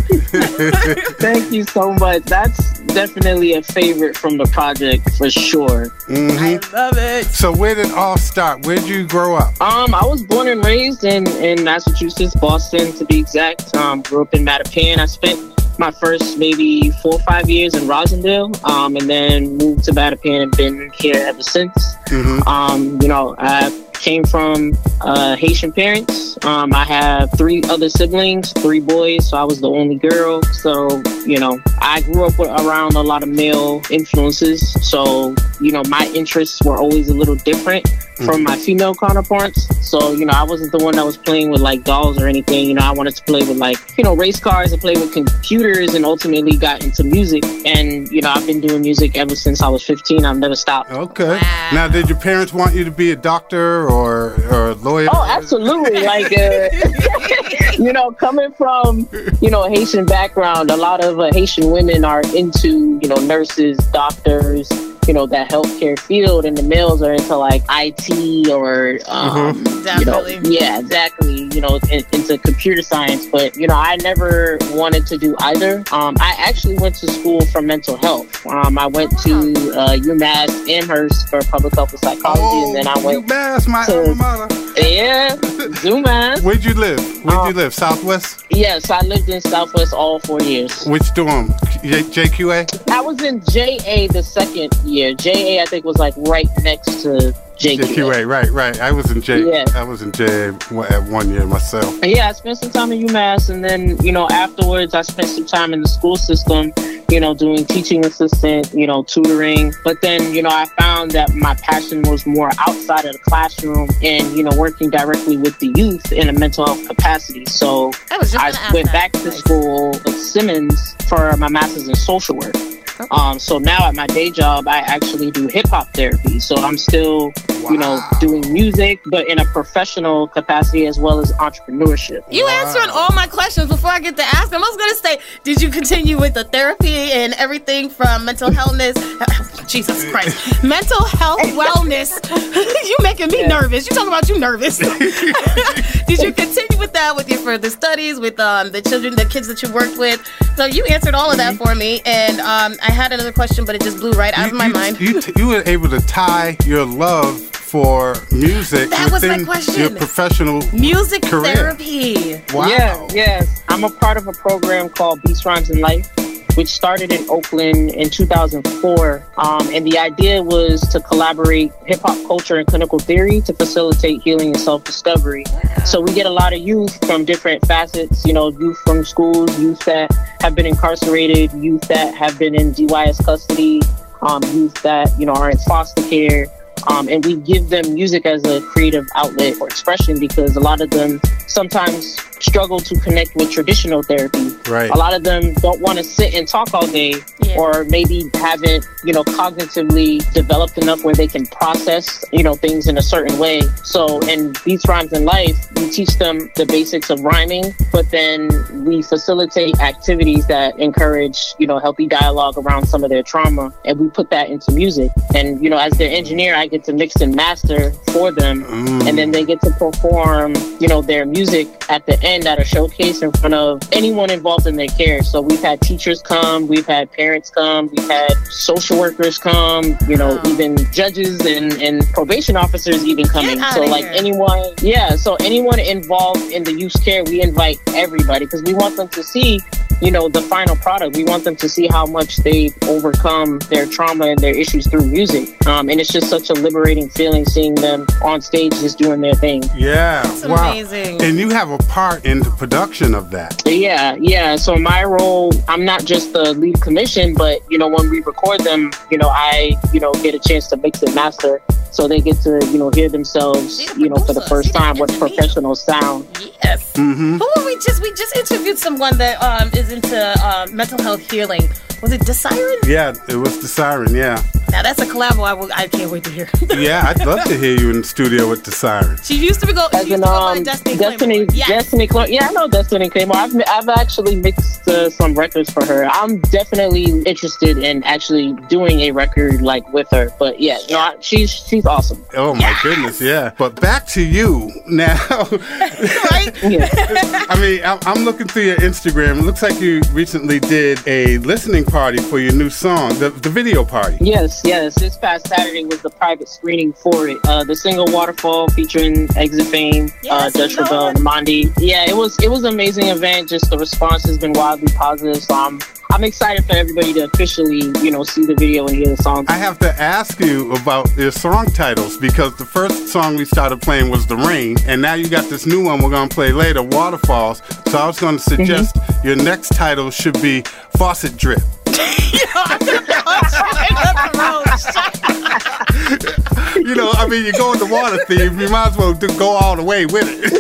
Thank you so much. That's definitely a favorite from the project for sure. Mm-hmm. Love it. So where did it all start? Where did you grow up? Um, I was born and raised in, in Massachusetts, Boston to be exact. Um, grew up in Mattapan. I spent my first maybe four or five years in Roslindale, um, and then moved to Mattapan and been here ever since. Mm-hmm. Um, you know, I came from uh, Haitian parents. Um, I have three other siblings, three boys, so I was the only girl. So, you know, I grew up with, around a lot of male influences. So, you know, my interests were always a little different from my female counterparts. So, you know, I wasn't the one that was playing with like dolls or anything. You know, I wanted to play with like, you know, race cars and play with computers and ultimately got into music. And, you know, I've been doing music ever since I was 15. I've never stopped. Okay. Now, did your parents want you to be a doctor or, or a lawyer? Oh, absolutely. like, uh, you know, coming from, you know, a Haitian background, a lot of uh, Haitian women are into, you know, nurses, doctors, you know, that healthcare field, and the males are into like IT or, um, you know, yeah, exactly, you know, in, into computer science. But, you know, I never wanted to do either. Um, I actually went to school for mental health. Um, I went to uh, UMass Amherst for public health and psychology, and then I went UMass, my alma mater. Yeah, UMass. Where'd you live? Where'd you uh, live? Southwest? Yes, I lived in Southwest all four years. Which dorm? J- JQA? I was in JA the second year. JA, I think, was like right next to JQA. JQA, right, right. I was in J. Yeah. I was in J at one year myself. And yeah, I spent some time at UMass, and then you know afterwards, I spent some time in the school system. You know, doing teaching assistant, you know, tutoring. But then, you know, I found that my passion was more outside of the classroom and, you know, working directly with the youth in a mental health capacity. So I was I gonna went that. back to school at Simmons for my master's in social work. Um, so now at my day job, I actually do hip hop therapy. So I'm still, you know, doing music, but in a professional capacity as well as entrepreneurship. You answering all my questions before I get to ask them. I was gonna say, did you continue with the therapy and everything from mental healthness? Jesus Christ, mental health wellness. you making me nervous. You talking about you nervous? did you continue with that with your further studies with um, the children, the kids that you worked with? So you answered all of that for me, and um, I had another question, but it just blew right out of my mind. You, t- you were able to tie your love for music That was my question. your professional Music career. therapy. Wow. Yeah, yes. I'm a part of a program called Beats, Rhymes, and Life, which started in Oakland in 2004. Um, and the idea was to collaborate hip hop culture and clinical theory to facilitate healing and self discovery. So we get a lot of youth from different facets, you know, youth from schools, youth that have been incarcerated, youth that have been in DYS custody, um, youth that, you know, are in foster care. Um, and we give them music as a creative outlet or expression because a lot of them sometimes struggle to connect with traditional therapy. Right. A lot of them don't want to sit and talk all day, or maybe haven't, you know, cognitively developed enough where they can process, you know, things in a certain way. So in Beats, Rhymes, in Life, we teach them the basics of rhyming, but then we facilitate activities that encourage, you know, healthy dialogue around some of their trauma, and we put that into music. And you know, as their engineer, I get to mix and master for them, mm. and then they get to perform, you know, their music at the end at a showcase in front of anyone involved in their care. So we've had teachers come, we've had parents come, we've had social workers come, you know, even judges and, and probation officers even coming. So like here. anyone, yeah, so anyone involved in the youth care, we invite everybody because we want them to see you know, the final product. We want them to see how much they've overcome their trauma and their issues through music. Um, and it's just such a liberating feeling seeing them on stage just doing their thing. Yeah, That's wow. amazing. And you have a part in the production of that. Yeah, yeah. So my role, I'm not just the lead commission, but you know, when we record them, you know, I, you know, get a chance to mix and master, so they get to, you know, hear themselves, you know, for the first time with professional sound. Yes. Mm-hmm. Who were we just? We just interviewed someone that um, is into um, mental health healing. Was it Desiren? Yeah, it was the siren. Yeah, Now that's a collab I, will, I can't wait to hear. yeah. I'd love to hear you in the studio with the siren. she used to be go. She used to go by Destiny. Destiny, Claymore. Yes. Destiny, Cla- yeah, I know Destiny Claymore. I've, I've actually mixed uh, some records for her. I'm definitely interested in actually doing a record like with her. But yeah, no, I, she's she's awesome. Oh my goodness, yeah. But back to you now. Right? I mean, I'm, I'm looking through your Instagram. It looks like you recently did a listening party for your new song, the, the video party. Yes, yes. This past Saturday was the private screening for it. Uh, the single "Waterfall" featuring Exit Fame, uh, Dutch Rebelle, and Mondi. Yeah, it was it was an amazing event. Just the response has been wildly positive. So I'm I'm excited for everybody to officially you know see the video and hear the song. I have to ask you about your song titles because the first song we started playing was The Rain, and now you got this new one we're going to play later, Waterfalls. So I was going to suggest your next title should be Faucet Drip. you know, I mean, you go in the water theme, you might as well go all the way with it.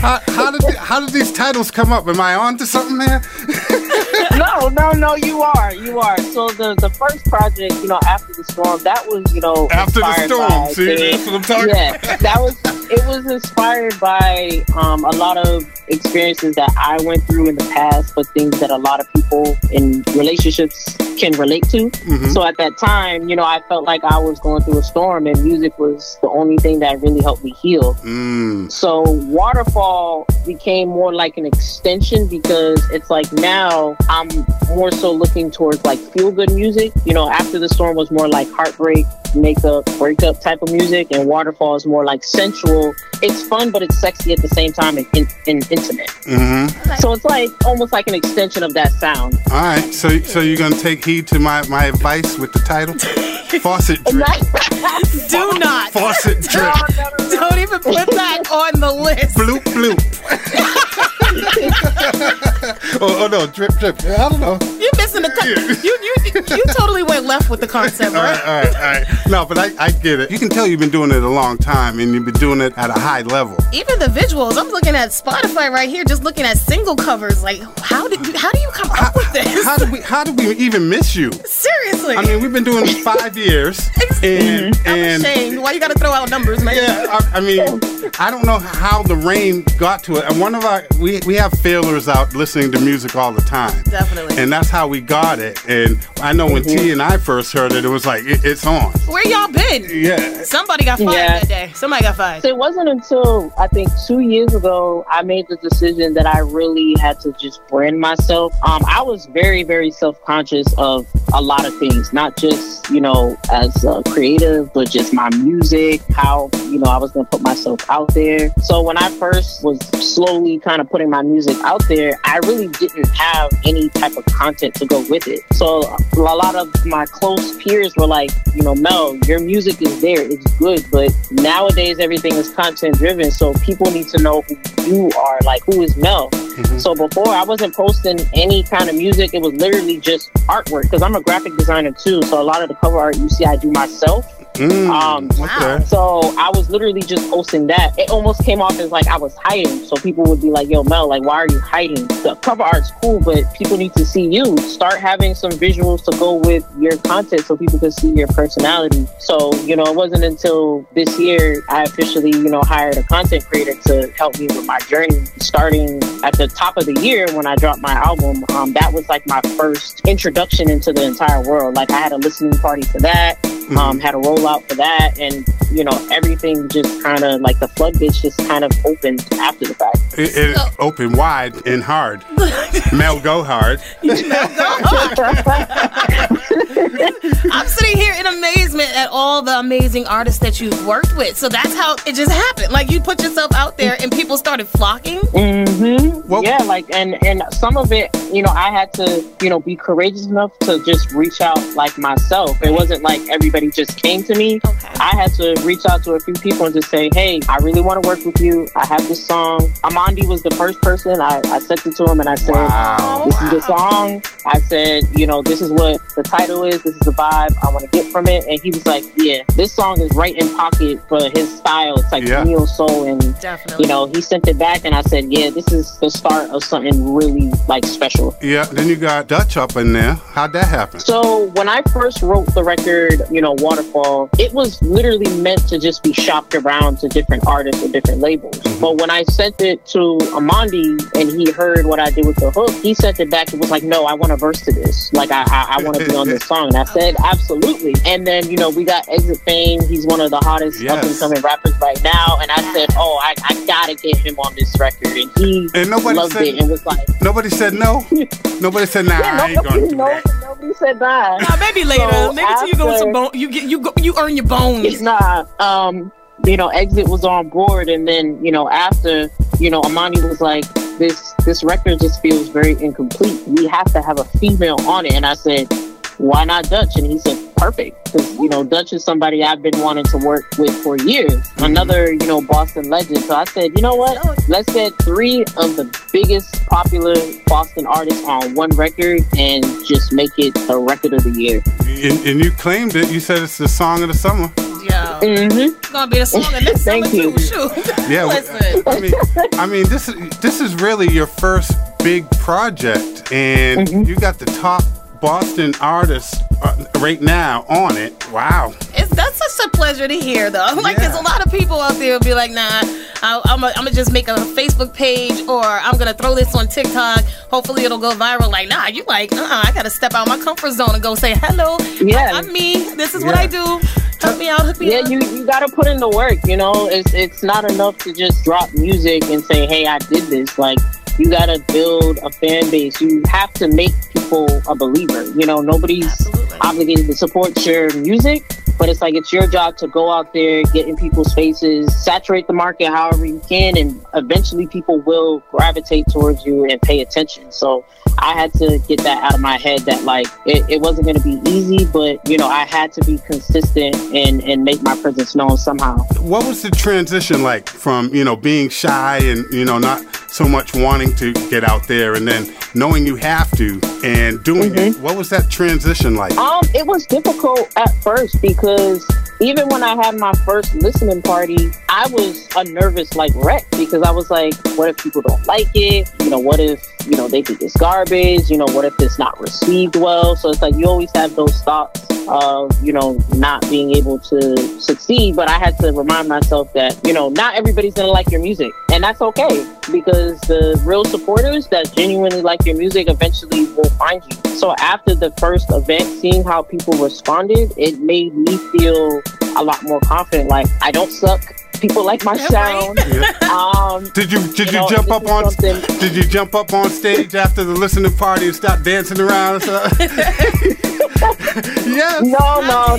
How, how, did, how did these titles come up? Am I on to something there? no, no, no, you are, you are. So the the first project, you know, after the storm, that was, you know, After the storm, see, things- that's what I'm talking yeah, about. that was it was inspired by um, a lot of experiences that I went through in the past, but things that a lot of people in relationships can relate to. Mhm. So at that time, you know, I felt like I was going through a storm, and music was the only thing that really helped me heal. Mm. So Waterfall became more like an extension because it's like now I'm more so looking towards like feel good music. You know, after the storm was more like heartbreak, makeup, breakup type of music, and Waterfall is more like sensual. It's fun, but it's sexy at the same time and, and, and intimate. Mm-hmm. So it's like almost like an extension of that sound. All right, so so you're gonna take heed to my, my advice with the title, Faucet Drip. Do not. Faucet drip. Don't even put that on the list. Bloop bloop. oh, oh no, drip drip. I don't know. You're missing the. Con- you you you totally went left with the concept, right? right, all right, all right. No, but I, I get it. You can tell you've been doing it a long time, and you've been doing it at a high level. Even the visuals. I'm looking at Spotify right here, just looking at single covers. Like, how did you, how do you come up with this? How did we how did we even miss you? Seriously. I mean, we've been doing this five years, and and Shame. Why you got to throw out numbers, man? Yeah, I, I mean, I don't know how the rain got to it. And one of our we we have feelers out listening to music all the time. Definitely. And that's how we got it. And I know when T and I first heard it, it was like it, it's on. Where y'all been? Yeah. Somebody got fired Yeah. that day. Somebody got fired. So it wasn't until I think two years ago I made the decision that I really had to just brand myself. Um, I was very, very self conscious of a lot of things, not just you know as a creative, but just my music, how you know I was going to put myself out there. So when I first was slowly kind of putting my music out there, I really didn't have any type of content to go with it. So a lot of my close peers were like, you know, Mel, your music is there, it's good, but nowadays everything is content driven, so people need to know who you are, like who is Mel. Mm-hmm. So before I wasn't posting any kind of music, it was literally just artwork because I'm a graphic designer too. So a lot of the cover art you see I do myself. Mm, Um, okay. So I was literally just posting that. It almost came off as like I was hiding. So people would be like, "Yo, Mel, like, why are you hiding?" The cover art's cool, but people need to see you. Start having some visuals to go with your content, so people can see your personality. So you know, it wasn't until this year I officially, you know, hired a content creator to help me with my journey. Starting at the top of the year when I dropped my album, um, that was like my first introduction into the entire world. Like I had a listening party for that um, had a rollout for that, and you know, everything just kind of like the floodgates just kind of opened after the fact. It, it opened wide and hard. Mel go hard. I'm sitting here in amazement at all the amazing artists that you've worked with. So that's how it just happened. Like you put yourself out there and people started flocking. Mm-hmm. yeah, like and and some of it, you know, I had to, you know, be courageous enough to just reach out like myself. It wasn't like everybody just came to me. I had to reach out to a few people and just say, hey, I really want to work with you. I have this song. Amandi was the first person. I, I sent it to him and I said, this is the song. I said, you know, this is what the title is. This is the vibe I want to get from it. And he was like, yeah, this song is right in pocket for his style. It's like Yeah. neo soul. And, Definitely. you know, he sent it back and I said, yeah, this is the start of something really like special. Yeah, then you got Dutch up in there. How'd that happen? So when I first wrote the record, you know, Waterfall, it was literally meant to just be shopped around to different artists or different labels. But when I sent it to Amandi and he heard what I did with the hook, he sent it back and was like, "No, I want a verse to this. Like, I I, I want to be on this song." And I said, "Absolutely." And then you know we got Exit Fame. He's one of the hottest Yes. up and coming rappers right now. And I said, "Oh, I, I gotta get him on this record." And he And nobody loved said- it and was like, Nobody said no. Nobody said nah. "Yeah, I ain't nobody, gonna do no, that. nobody said that." Nah, maybe later. So maybe till you go with some bone. You get you go, you earn your bones. Nah, um, you know, Exit was on board, and then you know after, you know, Amandi was like, this this record just feels very incomplete. We have to have a female on it, and I said, why not Dutch? And he said, perfect, because you know Dutch is somebody I've been wanting to work with for years. Another, you know, Boston legend. So I said, you know what? Let's get three of the biggest popular Boston artists on one record and just make it a record of the year. And, and you claimed it. You said it's the song of the summer. Yeah. Mm-hmm. It's gonna be the song of next Thank summer you. too. Shoot. Yeah, Listen. I mean, I mean, this is this is really your first big project, and Mm-hmm. you got the top Boston artists uh, right now on it. Wow. It's that's such a pleasure to hear, though. Like, there's a lot of people out there who be like, nah, I, I'm gonna just make a Facebook page or I'm gonna throw this on TikTok. Hopefully, it'll go viral. Like, nah, you like, uh, I gotta step out my comfort zone and go say hello. Yeah. I'm me. This is what I do. Help me out. Hook me Yeah, up. you you got to put in the work. You know, it's it's not enough to just drop music and say, "Hey, I did this." Like, you got to build a fan base. You have to make people a believer. You know, nobody's obligated to support your music, but it's like it's your job to go out there, get in people's faces, saturate the market however you can, and eventually people will gravitate towards you and pay attention. So. I had to get that out of my head that like it, it wasn't going to be easy, but you know I had to be consistent and and make my presence known somehow. What was the transition like from you know being shy and you know not so much wanting to get out there, and then knowing you have to and doing it? What was that transition like? Um, it was difficult at first because even when I had my first listening party, I was a nervous like wreck because I was like, what if people don't like it? You know, what if you know they think it's garbage? You know, what if it's not received well? So it's like you always have those thoughts of you know not being able to succeed. But I had to remind myself that you know not everybody's gonna like your music, and that's okay because the real supporters that genuinely like your music eventually will find you. So after the first event, seeing how people responded, it made me feel a lot more confident. Like I don't suck. People like my sound. Um, Did you did you, know, jump up on something- Did you jump up on stage after the listening party and start dancing around and yes. No, no.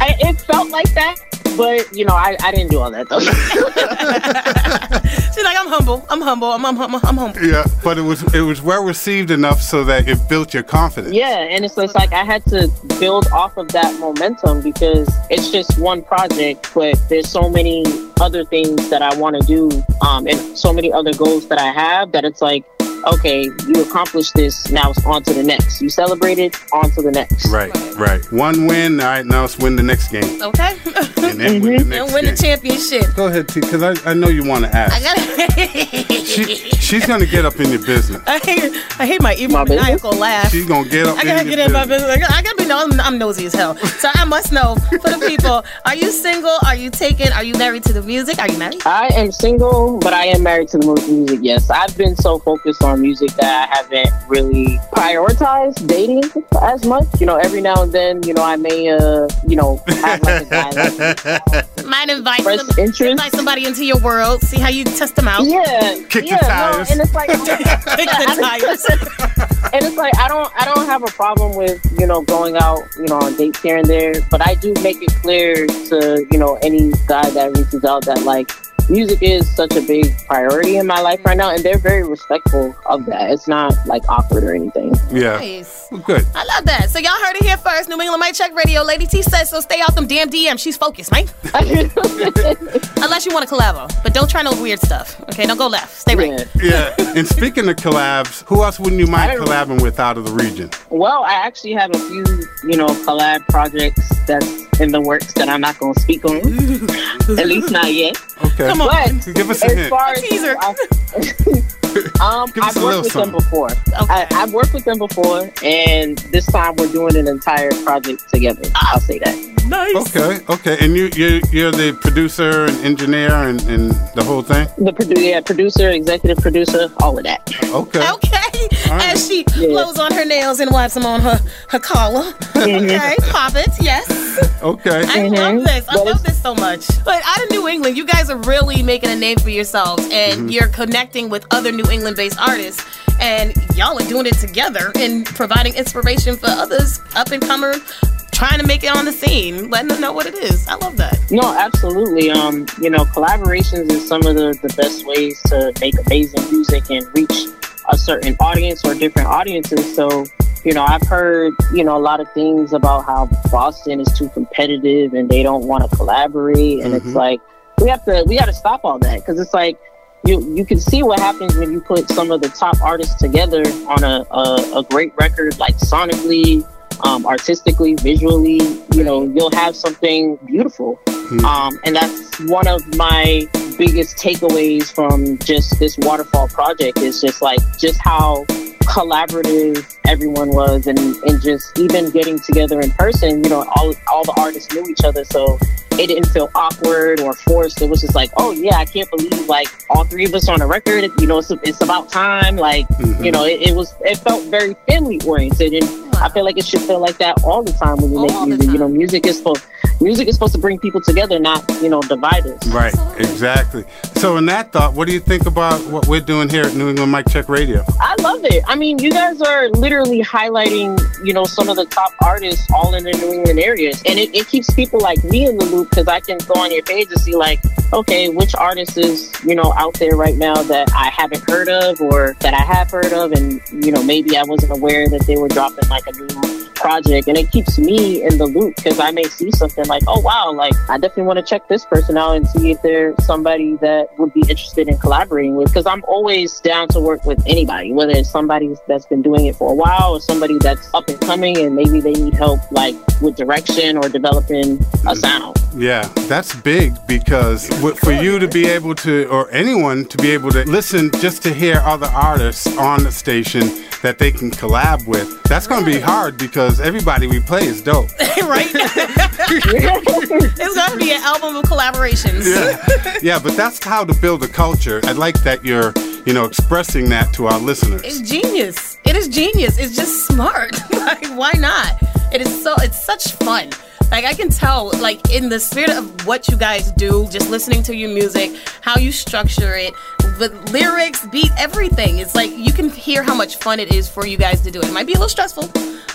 I, it felt like that, but you know, I, I didn't do all that though. She's like, I'm humble. I'm humble. I'm, I'm, I'm, I'm humble. Yeah, but it was it was well received enough so that it built your confidence. Yeah, and it's, it's like I had to build off of that momentum because it's just one project, but there's so many other things that I want to do, um, and so many other goals that I have that it's like, okay, you accomplished this, now it's on to the next. You celebrated, on to the next. Right, right. One win. All right, now let's win the next game. Okay. And then win the next and win game. the championship. Go ahead, T, because I, I know you want to ask. I gotta. She, she's gonna get up in your business. I hate, I hate my evil maniacal laugh. She's gonna get up I gotta your get in my business. business. I gotta be no. I'm, I'm nosy as hell, so I must know for the people. Are you single? Are you taken? Are you married to the music? Are you married? I am single, but I am married to the music. Yes, I've been so focused on on music that I haven't really prioritized dating as much. You know, every now and then, you know, I may, uh, you know, have like a guy like Might invite, Express some, invite somebody into your world, see how you test them out. Yeah, Kick yeah, the tires. No, and it's like Kick the tires. and it's like I don't I don't have a problem with you know going out you know on dates here and there, but I do make it clear to you know any guy that reaches out that like music is such a big priority in my life right now, and they're very respectful of that. It's not like awkward or anything. Yeah. Nice. Well, good. I love that. So y'all heard it here first. New England Mic Check Radio. Lady T says so. Stay off them damn DMs. She's focused, right? Unless you want to collabo, but don't try no weird stuff. Okay, don't go left. Stay right. Yeah. and speaking of collabs, who else wouldn't you mind I collabing with out of the region? Well, I actually have a few you know collab projects that's in the works that I'm not going to speak on, at least not yet. Okay. Come on. But Give us a as hint. far as teaser. um, Give I've a worked with them something. before. I, I've worked with them before, and this time we're doing an entire project together. I'll say that. Nice. Okay, okay. And you, you you're the producer and engineer and, and the whole thing? The produ- yeah, producer, executive producer, all of that. Okay. Okay. As she blows on her nails and wipes them on her, her collar. Mm-hmm. Okay, pop it. Yes. Okay. I love this. I love this so much. But out of New England, you guys are really making a name for yourselves and Mhm. you're connecting with other New England based artists. And y'all are doing it together and providing inspiration for others up and comers trying to make it on the scene, letting them know what it is. I love that. No, absolutely. Um, you know, collaborations is some of the, the best ways to make amazing music and reach a certain audience or different audiences. So, you know, I've heard, you know, a lot of things about how Boston is too competitive and they don't want to collaborate. And it's Mhm. like, we have to, we got to stop all that because it's like, you, you can see what happens when you put some of the top artists together on a, a, a great record, like sonically, um, artistically, visually, you know, you'll have something beautiful. Um, and that's one of my biggest takeaways from just this waterfall project is just like just how collaborative everyone was and, and just even getting together in person, you know, all all the artists knew each other so it didn't feel awkward or forced. It was just like, oh yeah, I can't believe like all three of us on a record. You know, it's, it's about time. Like, you mm-hmm. know, it, it was it felt very family oriented, and I feel like it should feel like that all the time when you make music. You know, music is supposed music is supposed to bring people together, not you know divide us. Right, exactly. So, in that thought, what do you think about what we're doing here at New England Mic Check Radio? I love it. I mean, you guys are literally highlighting, you know, some of the top artists all in the New England areas. And it, it keeps people like me in the loop because I can go on your page and see, like, okay, which artist is, you know, out there right now that I haven't heard of or that I have heard of. And, you know, maybe I wasn't aware that they were dropping like a new project. And it keeps me in the loop because I may see something like, oh, wow, like, I definitely want to check this person out and see if they're somebody that would be interested in collaborating with. Because I'm always down to work with anybody, whether it's somebody that's been doing it for a while or somebody that's up and coming and maybe they need help, like, with direction or developing a sound. Yeah, that's big because w- for you to be able to, or anyone to be able to listen just to hear other artists on the station that they can collab with, that's going to be hard because everybody we play is dope. right? it's gonna be an album of collaborations. Yeah, yeah, but that's how to build a culture. I like that you're, you know, expressing that to our listeners. It's genius. It is genius. It's just smart. like, why not? It is so. It's such fun. Like I can tell, like in the spirit of what you guys do, just listening to your music, how you structure it, the lyrics, beat, everything. It's like you can hear how much fun it is for you guys to do it. It might be a little stressful,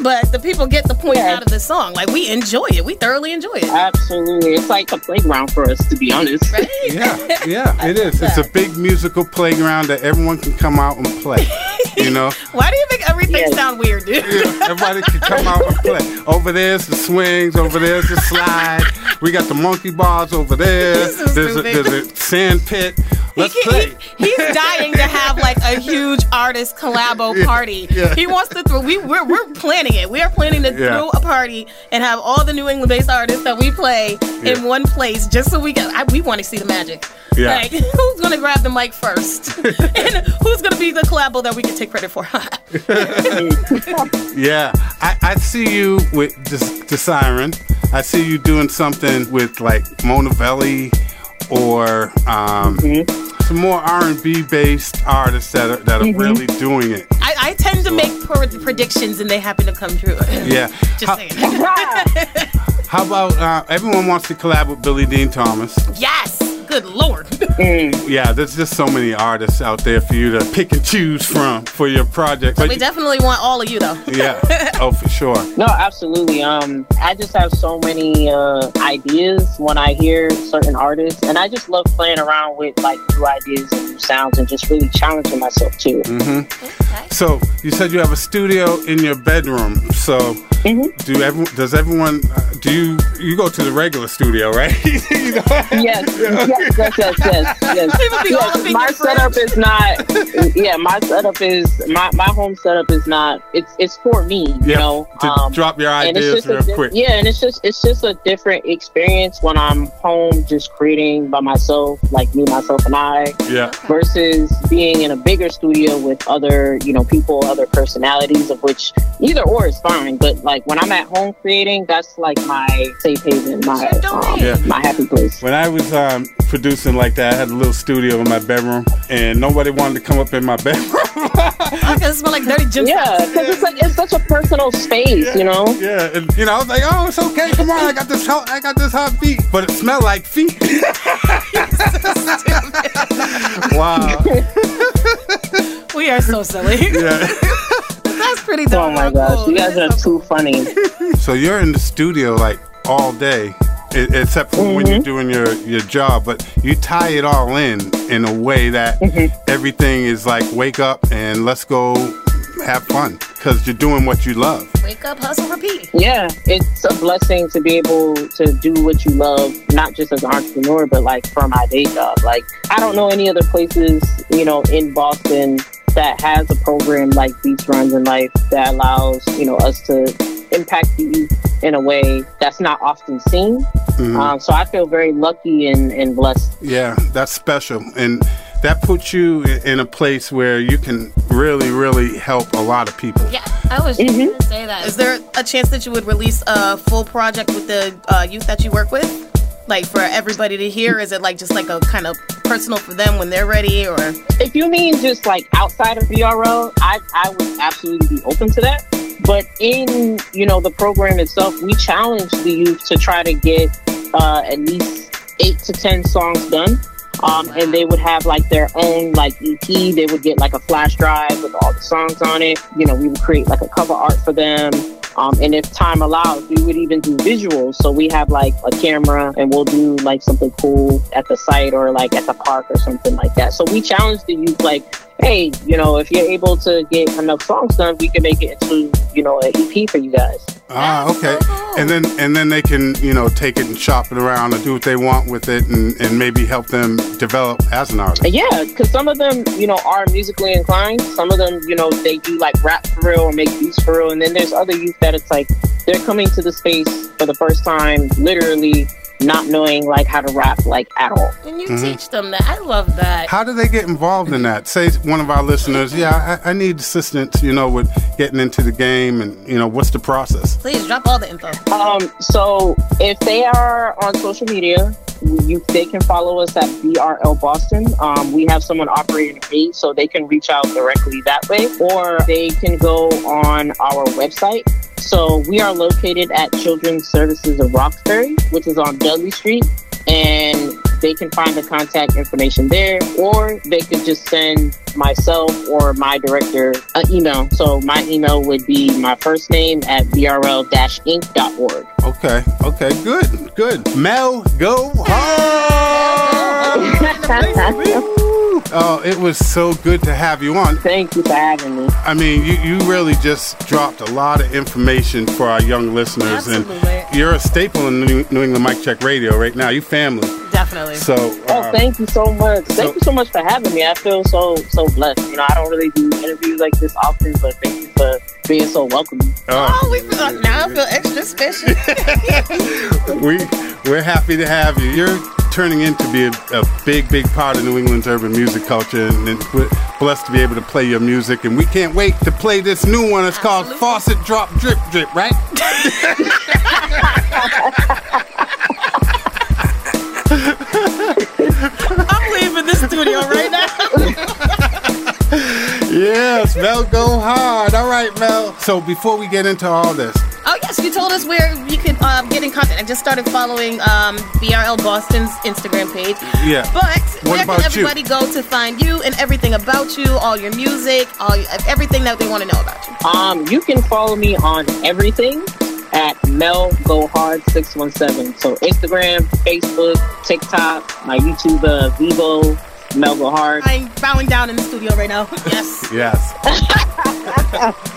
but the people get the point out of the song. Like we enjoy it. We thoroughly enjoy it. Absolutely. It's like a playground for us, to be honest. Right? Yeah, yeah, it is. It's a big musical playground that everyone can come out and play. You know, Why do you make everything sound weird, dude? Yeah, everybody can come out and play. Over there's the swings, over there's the slide. We got the monkey bars over there. He's so There's a, there's a sand pit. Let's He- play. he- he's dying to have like a huge artist collabo party. yeah. He wants to throw. We we're, we're planning it. We are planning to Yeah. throw a party and have all the New England based artists that we play Yeah. in one place, just so we can. I, we want to see the magic. Yeah. Like who's gonna grab the mic first, and who's gonna be the collabo that we can take credit for? Yeah, I, I see you with the, the siren. I see you doing something with like Mona Velli or um, some more R&B based artists that are, that are Mhm. really doing it. I, I tend to make pr- predictions and they happen to come true. Yeah. Just How- saying. How about uh, everyone wants to collab with Billy Dean Thomas? yes. Good lord. Yeah, there's just so many artists out there for you to pick and choose from for your project. But we definitely want all of you though. yeah, oh for sure. No, absolutely. Um, I just have so many uh, ideas when I hear certain artists, and I just love playing around with like new ideas and new sounds, and just really challenging myself too. hmm So you said you have a studio in your bedroom. So Mm-hmm. do everyone? Does everyone? Uh, do you you go to the regular studio, right? You know? Yes, yes, yes, yes, yes. yes. People be all my your setup is not. Yeah, my setup is my my home setup is not. It's it's for me, you Yeah, know. to drop your and ideas just real di- quick. Yeah, and it's just it's just a different experience when I'm home, just creating by myself, like me, myself, and I. Yeah. Versus being in a bigger studio with other, you know, people, other personalities, of which either or is fine. But like when I'm at home creating, that's like my safe haven, my um, Yeah. my happy place. When I was um, producing like that, I had a little studio in my bedroom, and nobody wanted to come up in my bedroom. Okay, it smell like dirty gym Yeah, because it's like it's such a personal space, you know. Yeah, and you know, I was like, "Oh, it's okay. Come on, I got this hot, I got this hot beat," but it smelled like feet. wow. We are so silly. Yeah. That's pretty dumb. Oh my gosh, you guys are too funny. So you're in the studio like all day, except for when Mm-hmm. you're doing your your job, but you tie it all in in a way that Mm-hmm. everything is like wake up and let's go have fun because you're doing what you love. Wake up, hustle, repeat. Yeah, it's a blessing to be able to do what you love, not just as an entrepreneur, but like for my day job. Like, I don't know any other places, you know, in Boston that has a program like Beats Rhymes in Life that allows, you know, us to impact the youth in a way that's not often seen. Mhm. Um, so I feel very lucky and, and blessed. Yeah, that's special. And that puts you in a place where you can really, really help a lot of people. Yeah, I was just Mm-hmm. gonna say that. Is there a chance that you would release a full project with the uh, youth that you work with? Like for everybody to hear? Is it like just like a kind of personal for them when they're ready or If you mean just like outside of BRL, I, I would absolutely be open to that. But in you know the program itself, we challenge the youth to try to get uh, at least eight to ten songs done. Um, and they would have like their own like EP. They would get like a flash drive with all the songs on it. You know, we would create like a cover art for them. Um, and if time allows, we would even do visuals. So we have like a camera and we'll do like something cool at the site or like at the park or something like that. So we challenge the youth like, hey, you know, if you're able to get enough songs done, we can make it into, you know, an EP for you guys. Ah, okay. And then and then they can, you know, take it and shop it around and do what they want with it and, and maybe help them develop as an artist. Yeah, because some of them, you know, are musically inclined. Some of them, you know, they do like rap for real or make beats for real. And then there's other youth that it's like they're coming to the space for the first time, literally not knowing like how to rap like at all. and you Mhm. teach them that? I love that. How do they get involved in that? Say one of our listeners, yeah, I, I need assistance, you know, with getting into the game and, you know, what's the process? Please drop all the info. Um, so if they are on social media, you they can follow us at BRL Boston. Um, we have someone operating a page, so they can reach out directly that way, or they can go on our website. So we are located at Children's Services of Roxbury, which is on Dudley Street, and they can find the contact information there, or they could just send myself or my director an email. So my email would be my first name at brl-inc.org. Okay, okay, good, good. Mel, go home! Oh, it was so good to have you on. Thank you for having me. I mean, you, you really just dropped a lot of information for our young listeners, Absolutely. and you're a staple in New, New England Mic Check Radio right now. You family. Definitely. So, Oh, uh, thank you so much. so- Thank you so much for having me. I feel so so blessed. You know, I don't really do interviews like this often, but thank you for being so welcoming. Oh, we feel, now I feel extra special. we we're happy to have you. You're turning into be a, a big, big part of New England's urban music culture, and, and we're blessed to be able to play your music. And we can't wait to play this new one. It's called Faucet Drop Drip Drip, right? studio right now. yes, Mel, go hard. All right, Mel. So before we get into all this, Oh yes, you told us where you could um, get in contact. I just started following um, BRL Boston's Instagram page. Yeah. But What where about can you? everybody go to find you and everything about you, all your music, all everything that they want to know about you? Um, you can follow me on everything at Mel Go Hard six one seven. So Instagram, Facebook, TikTok, my YouTube, uh, Vivo, Mel Go Hard. I'm bowing down in the studio right now. Yes. yes.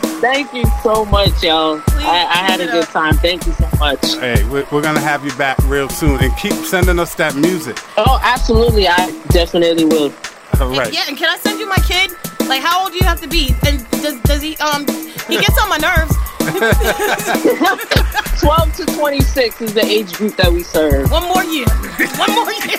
Thank you so much, y'all. I, I had a good time. Thank you so much. Hey, we're, we're gonna have you back real soon, and keep sending us that music. Oh, absolutely. I definitely will. All right. Yeah, and can I send you my kid? Like, how old do you have to be? And does, does he um he gets on my nerves. 12 to 26 is the age group that we serve. One more year. One more year.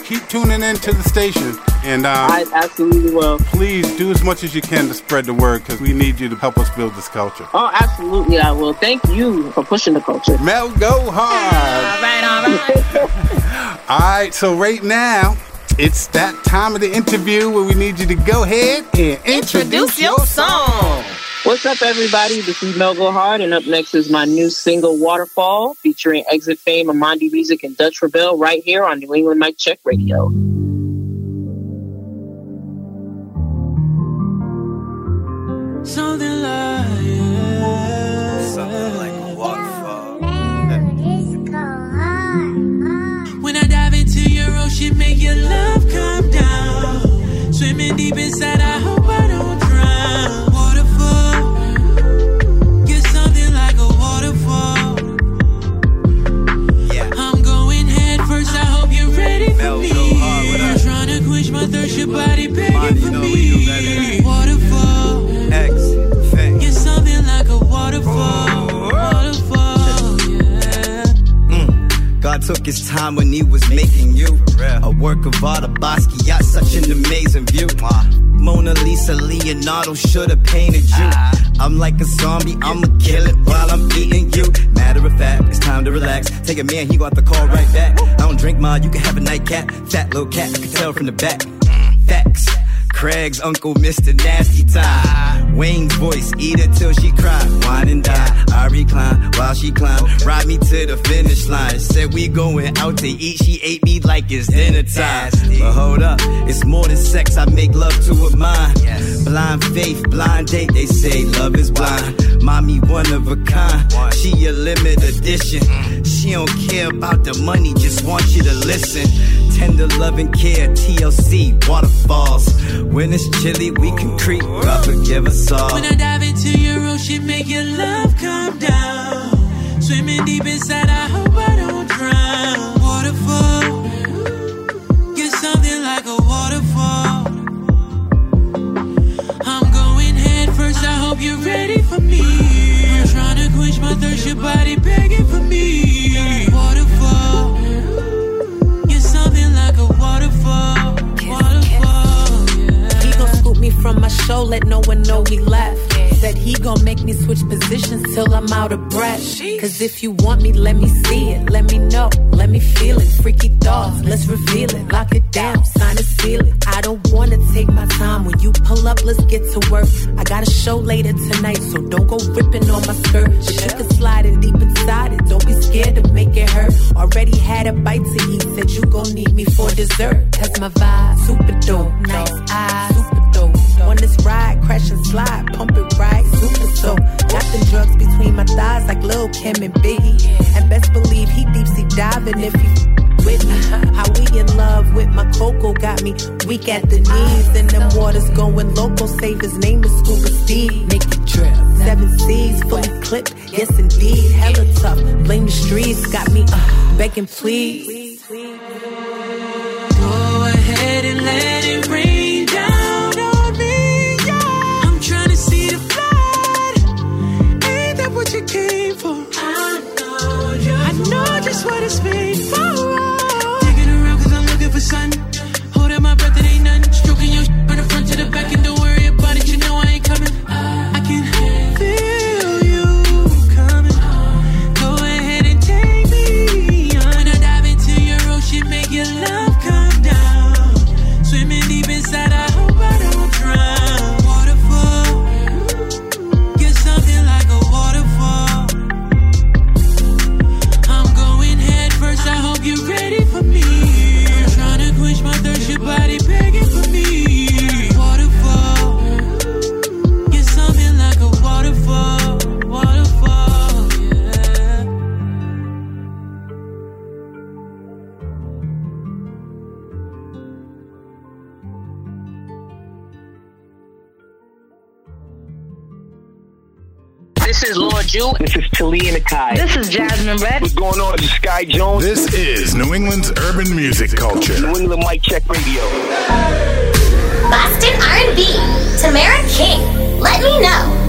Keep tuning in to the station, and um, I absolutely will. Please do as much as you can to spread the word, because we need you to help us build this culture. Oh, absolutely, I will. Thank you for pushing the culture. Mel, go hard. All right, all right. All right, so right now. It's that time of the interview where we need you to go ahead and introduce, your song. What's up, everybody? This is Mel Go Hard, and up next is my new single, Waterfall, featuring Exit Fame, Amandi Music, and Dutch Rebelle, right here on New England Mic Check Radio. Something like, something like ocean, make your love come down. Swimming deep inside, I hope I don't drown. Waterfall, you're something like a waterfall. Yeah. I'm going head first, I hope you're ready for me. You're trying to quench my thirst, your body begging for me. God took his time when he was making you a work of art, a Basquiat, such an amazing view. Mona Lisa, Leonardo should have painted you. I'm like a zombie, I'ma kill it while I'm eating you. Matter of fact, it's time to relax. Take a man, he got the call right back. I don't drink mine, you can have a nightcap. Fat little cat, I can tell from the back. Facts. Craig's uncle, Mr. Nasty Tie. Wayne's voice, eat it till she cry. Wine and die. I recline while she climb. Ride me to the finish line. Said we going out to eat. She ate me like it's dinner time. But hold up, it's more than sex. I make love to a mind. Blind faith, blind date. They say love is blind. Mommy, one of a kind. She a limited edition. Mm. She don't care about the money, just want you to listen. Tender love and care, TLC, waterfalls. When it's chilly, we can creep. God forgive us all. When I dive into your ocean, make your love come down. Swimming deep inside, I hope I thirst, your body begging for me. Waterfall, you're something like a waterfall. Waterfall, He gon' scoop me from my show, let no one know we left. Said he gon' make me switch positions till I'm out of breath. Cause if you want me, let me see it. Let me know, let me feel it. Freaky thoughts, let's reveal it. Lock it down, sign a seal it. I don't wanna take my time. When you pull up, let's get to work. I got a show later tonight, so don't go ripping on my skirt. But you can slide in deep inside it. Don't be scared to make it hurt. Already had a bite to eat, said you gon' need me for dessert. Cause my vibe, super dope, nice eyes, super. On this ride, crash and slide, pump it right, super so. Got the drugs between my thighs like Lil Kim and Biggie. And best believe he deep sea diving if he with me. How we in love with my cocoa got me weak at the knees. And them waters going local, save his name is Scuba Steve. Make it drip. Seven C's fully clipped, yes indeed. Hella tough, blame the streets, got me uh, begging please. Digging around cause I'm looking for sun. Jew. This is Talia Nakai. This is Jasmine Red. What's going on? This is Sky Jones. This is New England's urban music culture. New England Mic Check Radio. Boston R&B. Tamera King. Let me know.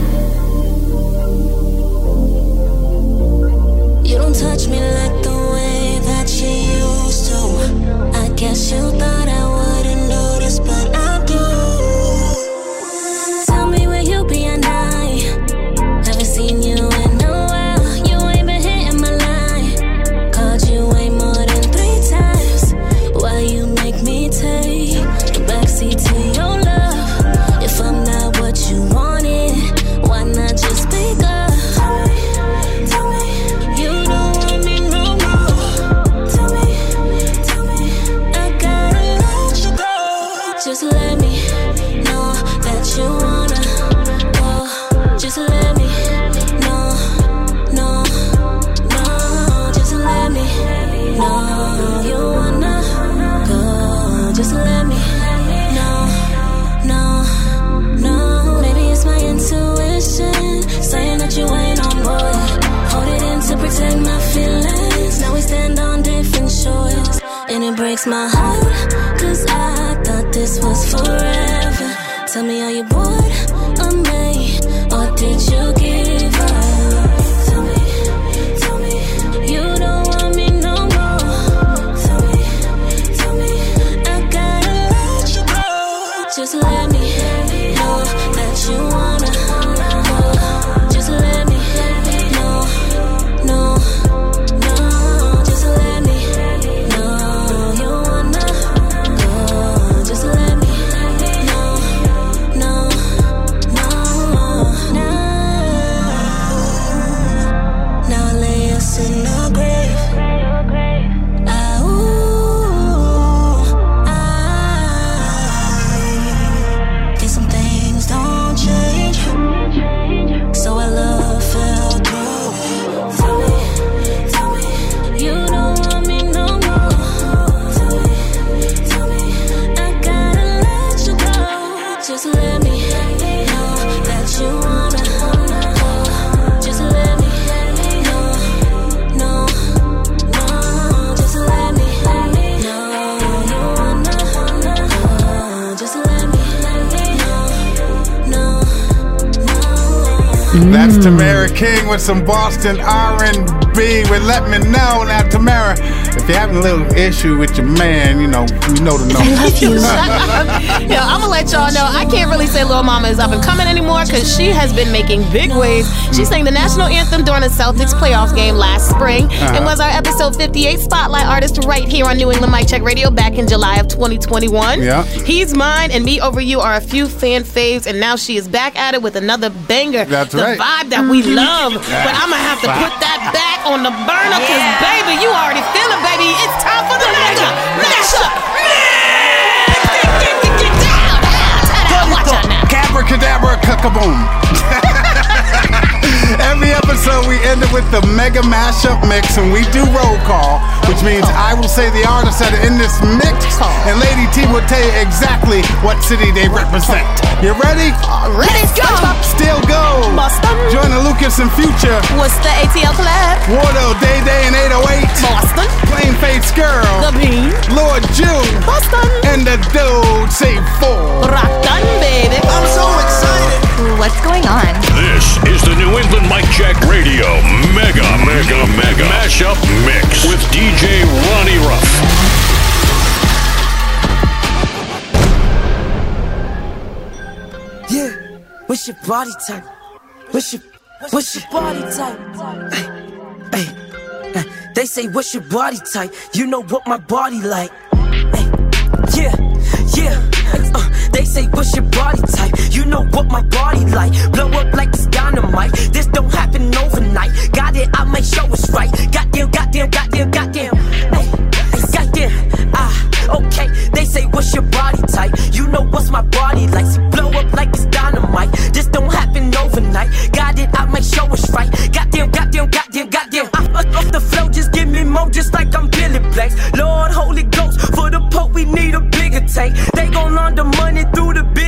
You don't touch me like the way that you used to. I guess you thought my heart. Cause I thought this was forever. Tell me, how you Tamera King with some Boston R&B. With let me know now, Tamera. If you're having a little issue with your man, you know, you know the number. Yo, I'm gonna let y'all know I can't really say Lil Mama is up and coming anymore because she has been making big waves. She sang the national anthem during a Celtics playoff game last spring Uh-huh. and was our episode 58 spotlight artist right here on New England Mic Check Radio back in July of 2021. Yeah. He's mine and Me Over You are a few fan faves, and now she is back at it with another banger. That's the right. vibe that we love. But I'm gonna have to put that back on the burner because, baby, you already feel it, baby. It's time for the mega mashup. Abracadabra, cuckaboom. Every episode we end it with the mega mashup mix, and we do roll call, which means I will say the artists that are in this mix, and Lady T will tell you exactly what city they represent. You ready? Ready, go. Still go. Boston. Joyner Lucas and Future. What's the ATL collab? Wardo, Day Day, and 808. Boston. Plain Face Girl. The Bean. Lord Ju. Boston. And the dude, say four. Rock done, baby. I'm so excited. What's going on? This is the New England Mic Check Radio Mega Mega Mega Mashup Mix with DJ Ronnie Ruff. Yeah, what's your body type? What's your what's your body type? Hey, hey, hey, they say what's your body type? You know what my body like. They say what's your body type? You know what my body like. Blow up like it's dynamite. This don't happen overnight. Got it, I make sure it's right. Goddamn, goddamn, goddamn, goddamn. Hey, goddamn. Ah, okay. They say what's your body type? You know what's my body like. See, blow up like it's dynamite. This don't happen overnight. Got it, I make sure it's right. Goddamn, goddamn, goddamn, goddamn. I, I, off the flow, just give me more, just like I'm Billy Blanks. Lord, Holy Ghost, for the Pope, we need a tank. They gon' launder money through the business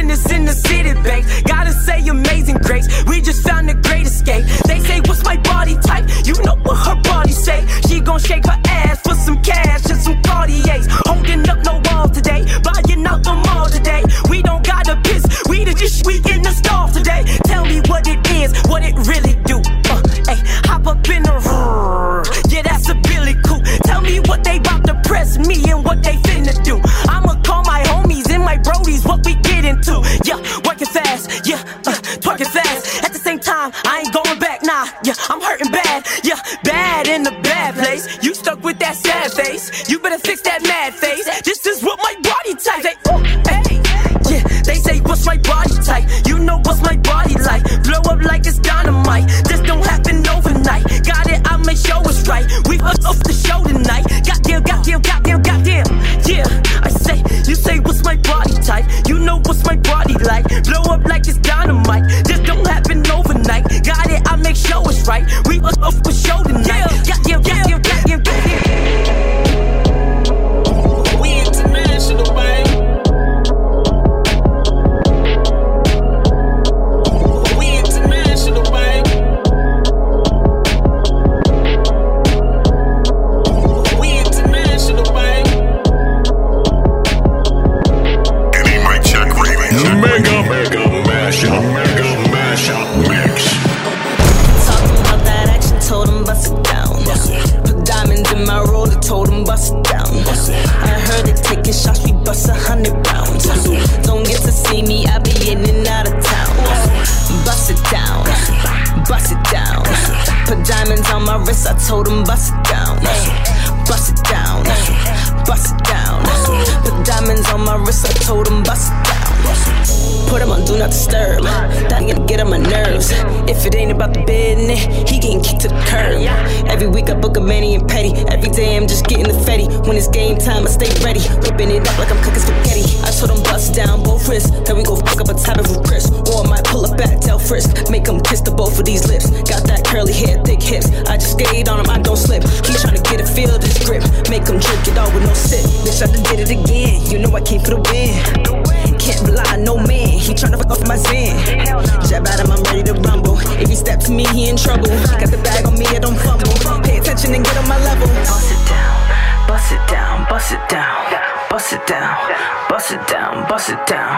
down, bust it down,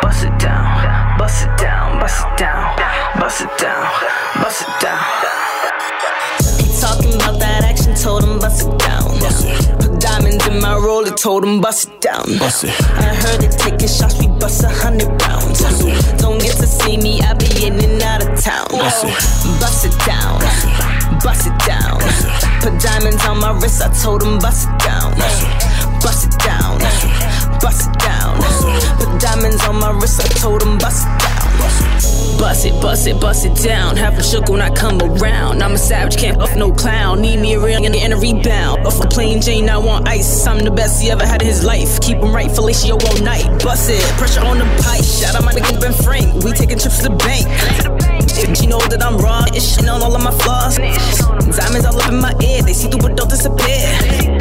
bust it down, bust it down, bust it down, bust it down, bust it down. He talking about that action, told him bust it down. Put diamonds in my roller, told him bust it down. I heard it taking shots, we bust a hundred rounds. Don't get to see me, I be in and out of town. Bust it down, bust it down. Put diamonds on my wrist, I told him bust it down. Bust it down, bust it down. Put diamonds on my wrist, I told him bust it down. Bust it, bust it, bust it down. Half a shook when I come around. I'm a savage, can't off no clown. Need me a ring and a rebound. Off a plain Jane, I want ice. I'm the best he ever had in his life. Keep him right, fellatio all night. Bust it, pressure on the pipe. Shout out my nigga Ben Frank. We taking trips to the bank. She know that I'm raw. It's shit on all of my flaws. Diamonds all up in my ear. They see through but don't disappear.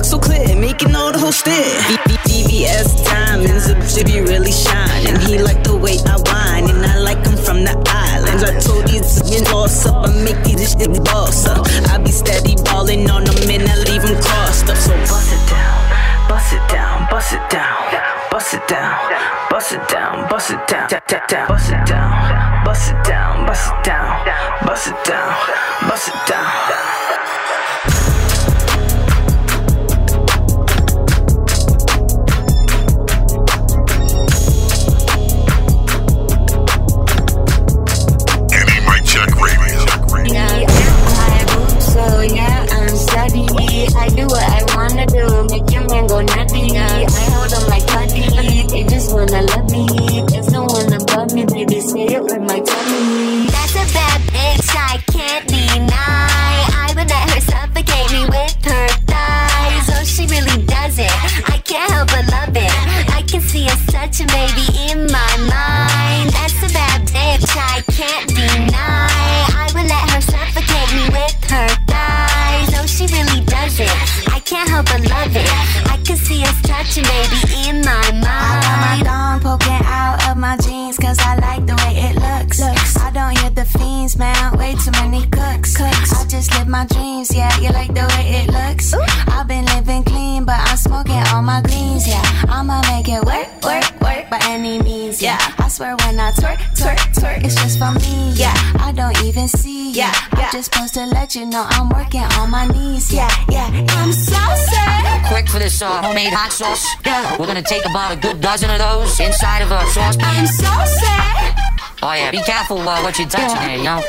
Bitch, so clear. Making all the whole stare. VVS diamonds, a be really shining. He like the way I whine, and I like him from the islands. I told these you boss up, I make these shit boss up. I be steady balling on them and I leave them crossed up. So bust it down, bust it down, bust it down, bust it down, bust it down, bust it down, bust it down, bust it down, bust it down, bust it down, bust it down. I do what I wanna do. Make your man go nutty. I hold them like putty. They just wanna love me. No one above me. Baby, say it with my tummy. That's a bad bitch, I can't deny. I would let her suffocate me with her thighs. Oh, she really does it. I can't help but love it. I can see a such a baby in my mind. That's a bad bitch, I can't touching, baby, in my mind. I got my thong poking out of my jeans cause I like the way it looks. I don't hear the fiends, man. Way too many cooks. I just live my dreams, yeah. You like the way it looks? I've been living clean, but I'm smoking all my greens, yeah. I'ma make it work, work, work by any means, yeah. I swear when I twerk, twerk, it's just for me, yeah. I don't even see, yeah. I'm just supposed to let you know I'm working on my knees, yeah, yeah. I'm so sad. Quick for this uh, homemade hot sauce. Yeah, we're gonna take about a good dozen of those inside of a sauce. I'm so sad. Oh yeah, be careful uh, what you're touching here, you know.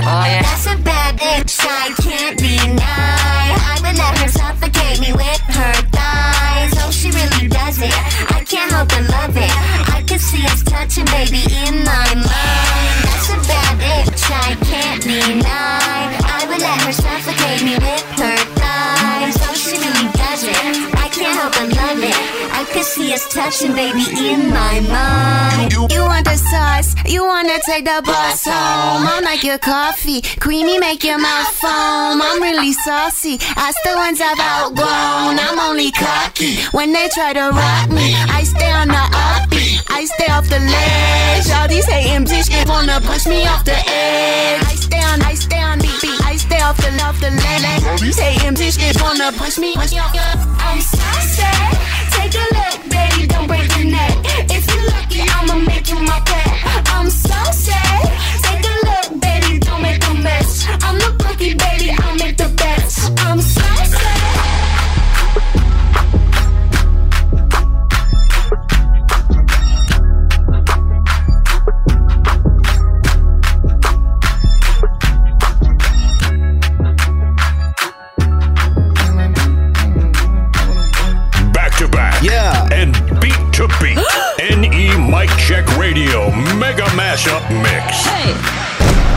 oh yeah. That's a bad bitch, I can't deny. I would let her suffocate me with her thighs. Oh, she really does it. I can't help but love it. See us touching, baby, in my mind. That's a bad bitch, I can't deny. I would let her suffocate me with her thighs. Oh, she really does it. I can't help but love it. I can see us touching, baby, in my mind. You want the sauce, you wanna take the bus home. I'm like your coffee, creamy, make your mouth foam. I'm really saucy, I the ones I've outgrown. I'm only cocky when they try to rock me. I stay on the offbeat, I stay off the ledge. All these hating bitches wanna push me off the edge. I stay on, I stay on beat, beat. I stay off the off the ledge. All these hating bitches wanna push me, push me off the. I'm saucy. Take a look, baby, don't break your neck. If you're lucky, I'ma make you my pet. I'm so sad. Take a look, baby, don't make a mess. I'm the cookie, baby, I'll make the best. I'm so Radio Mega Mashup Mix.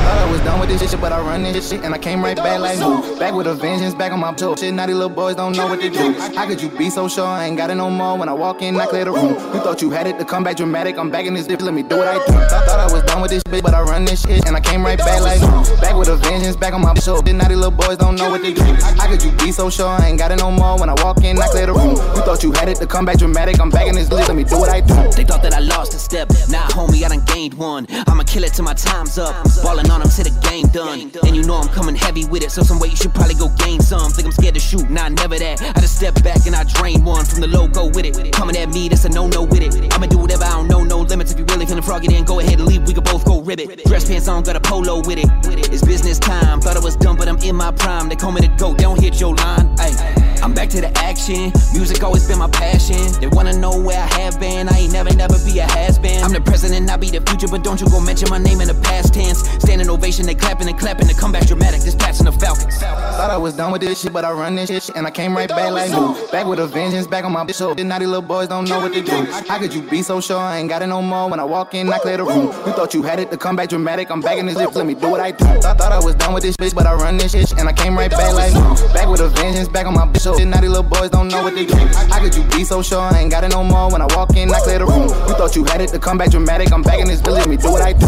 Thought I was done with this shit, but I run this shit and I came right back like new. Back with a vengeance, back on my toe. Shit, naughty little boys don't know what to do. How could you be so sure I ain't got it no more? When I walk in, I clear the room. You thought you had it to come back dramatic. I'm back in this dip, let me do what I do. Thought, thought I was done with this bitch, but I run this shit and I came right back like new. Back with a vengeance, back on my show. Shit, naughty little boys don't know what to do. How could you be so sure I ain't got it no more? When I walk in, I clear the room. You thought you had it to come back dramatic. I'm back in this dip, let me do what I do. They thought that I lost a step. Nah, homie, I done gained one. I'ma kill it till my time's up. Ballin' on till the game done. And you know I'm coming heavy with it, so some way you should probably go gain some. Think I'm scared to shoot, nah, never that. I just step back and I drain one from the logo with it. Coming at me, that's a no no with it. I'ma do whatever, I don't know, no limits. If you really feeling froggy, then go ahead and leave. We can both go ribbit. Dress pants on, got a polo with it. It's business time. Thought I was done, but I'm in my prime. They call me to go, they don't hit your line. Ay. I'm back to the action. Music always been my passion. They wanna know where I have been. I ain't never, never be a has been. I'm the president, I be the future, but don't you go mention my name in the past tense. Standing ovation, they clapping and clapping. The comeback dramatic, this passing the Falcons. Thought I was done with this shit, but I run this shit and I came right back like new. Back with a vengeance, back on my bitch. So the naughty little boys don't know what to do. How could you be so sure I ain't got it no more? When I walk in, I clear the room. You thought you had it to come back dramatic. I'm back in this dip, let me do what I do. Thought, thought I was done with this bitch, but I run this shit and I came right back like new. Back with a vengeance, back on my bitch. Naughty little boys don't know what to do. How could you be so sure I ain't got it no more? When I walk in, I clear the room. You thought you had it to come back dramatic. I'm back in this village, me do what I do.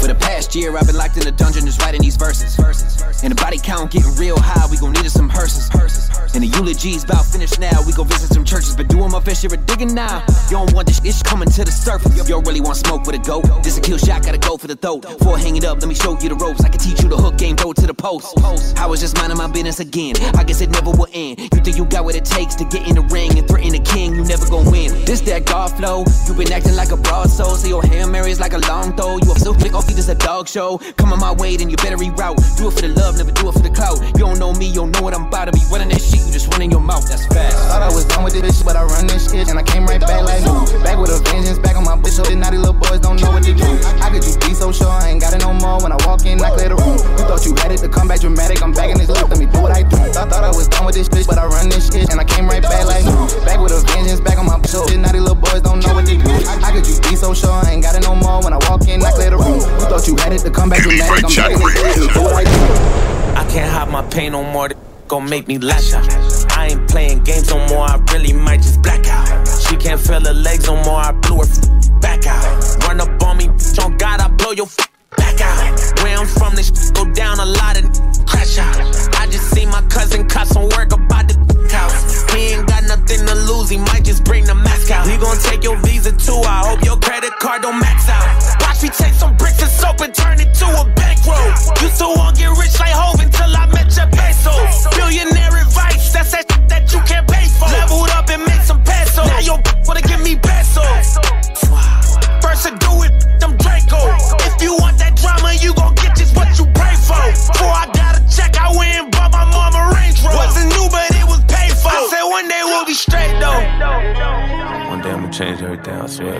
For the past year, I've been locked in the dungeon just writing these verses. And the body count getting real high, we gon' need us some hearses. And the eulogies about finished now, we gon' visit some churches. But doing my fair share of digging now. You don't want this ish coming to the surface. You don't really want smoke with a go, this a kill shot, gotta go for the throat. Before hang it up, let me show you the ropes. I can teach you the hook game, throw it to the post. I was just minding my business again. I guess it never will end. You think you got what it takes to get in the ring and threaten the king, you never gon' win. This that God flow, you been acting like a broad soul. So your Hail Mary is like a long throw. You a so flick off, this a dog show. Come on my way, then you better reroute. Do it for the love, never do it for the clout. You don't know me, you don't know what I'm about to be. Running that shit, you just running your mouth, that's fast. Thought I was done with this bitch, but I run this shit and I came right back like new. Back with a vengeance, back on my bitch. So the naughty little boys don't know what to do. How could you be so sure I ain't got it no more? When I walk in, I clear the room. You thought you had it to come back dramatic. I'm back in this lip, let me do what I do. Thought, thought I was done with this bitch, but I run this shit and I came right back like new. Back with a vengeance, back on my bitch. So the naughty little boys don't know what they do. How could you be so sure I ain't got it no more? When I walk in, I clear the room. You thought you had it to come back dramatic. I'm back in this lip, let me do what I can't hide my pain no more. They gon' make me lash out. I ain't playing games no more. I really might just black out. She can't feel her legs no more. I blew her back out. Run up on me, bitch, on God, I blow your f- back out. Where I'm from, this shit go down a lot and crash out. I just see my cousin cut some work about the house. He ain't got nothing to lose. He might just bring the mask out. We gon' take your visa too. I hope your credit card don't max out. Watch me take some bricks of soap and turn it to a bankroll. Used to want get rich like Hov until I met your pesos. Billionaire advice, that's that shit that you can't pay for. Leveled up and make some pesos. Now your wanna give me pesos. First to do it, them Draco. If you want that drama, you gon' get just what you pray for. Before I got a check, I went and bought my mama Range Rover. Wasn't new, but it was paid for. I said one day we'll be straight though. One day I'ma change everything, I swear.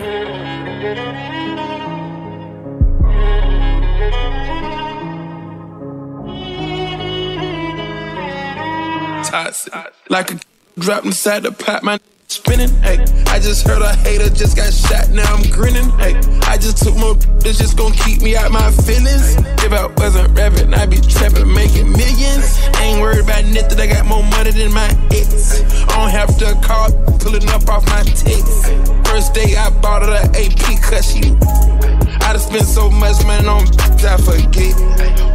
Toxic. Like a dropped inside the pot, my spinning. Hey, I just heard a hater just got shot, now I'm grinning. Hey, I just took more, it's just gonna keep me out my feelings. If I wasn't rapping, I'd be trapping, making millions. Ain't worried about nothing, I got more money than my ex. I don't have to call, pulling up off my text. First day I bought her the AP, cause she. I done spent so much money on I forget.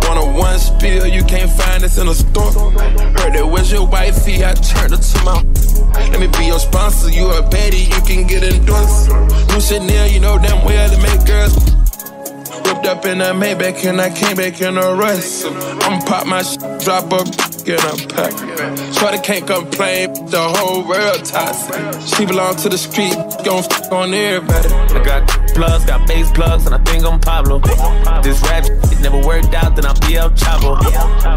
One on one spill, you can't find this in a store. Heard that was your wifey, I turned her to my. Let me be your sponsor, you a baddie, you can get endorsed. New Chanel, you know damn well to make girls. Whipped up in a Maybach and I came back in a rush. I'ma pop my shit, drop a a pack. Shorty can't complain, the whole world toxic. She belong to the street, gon' f on everybody. I got plugs, got bass plugs, and I think I'm Pablo. This rap shit never worked out, then I'll be El Chapo.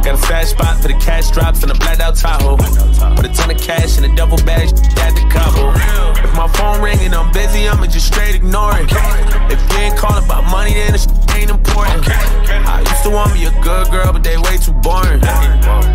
Got a stash spot for the cash drops and a blacked out Tahoe. Put a ton of cash in a double bag, at the Cabo. If my phone ringing, I'm busy, I'ma just straight ignore it. If you ain't calling about money, then it's ain't important. I used to want me a good girl, but they way too boring.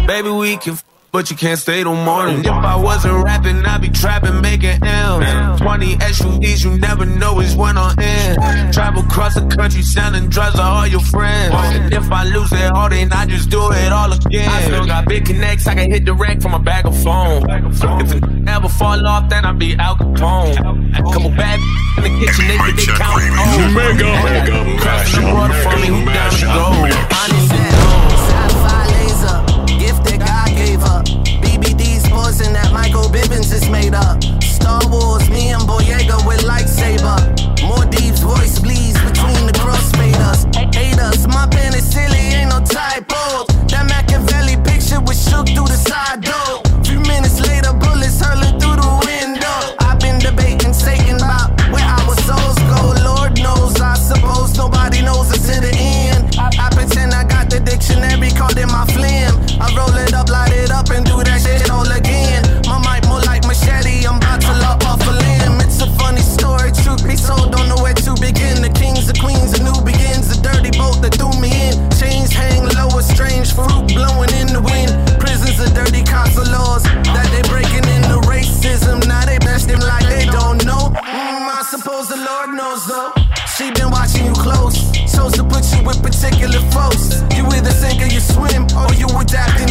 Baby, we can. F- but you can't stay till morning. If I wasn't rapping, I'd be trapping, making M's. 20 SUVs, you never know which one on end. Travel across the country, selling drugs to all your friends. And if I lose it all, then I just do it all again. I still got big connects, I can hit direct from a bag of phone. If it ever fall off, then I'll be Al Capone. Couple bad in the kitchen, they, they count. Oh, Mega, mega mashup, for me, who down to go? Honest and Sapphire BBD's that Michael Bivins is made up. Star Wars, me and Boyega with lightsaber. Mobb Deep's voice bleeds between the crossfaders. Haters, my pen is silly, ain't no typo. That Machiavelli picture was shook through the side door. Few minutes later, bullets hurling through the window. I've been debating Satan about where our souls go. Lord knows, I suppose nobody knows to the end. I, pretend I got the dictionary called in my phlegm. I roll it particular folks. You either sink or you swim, or you adapt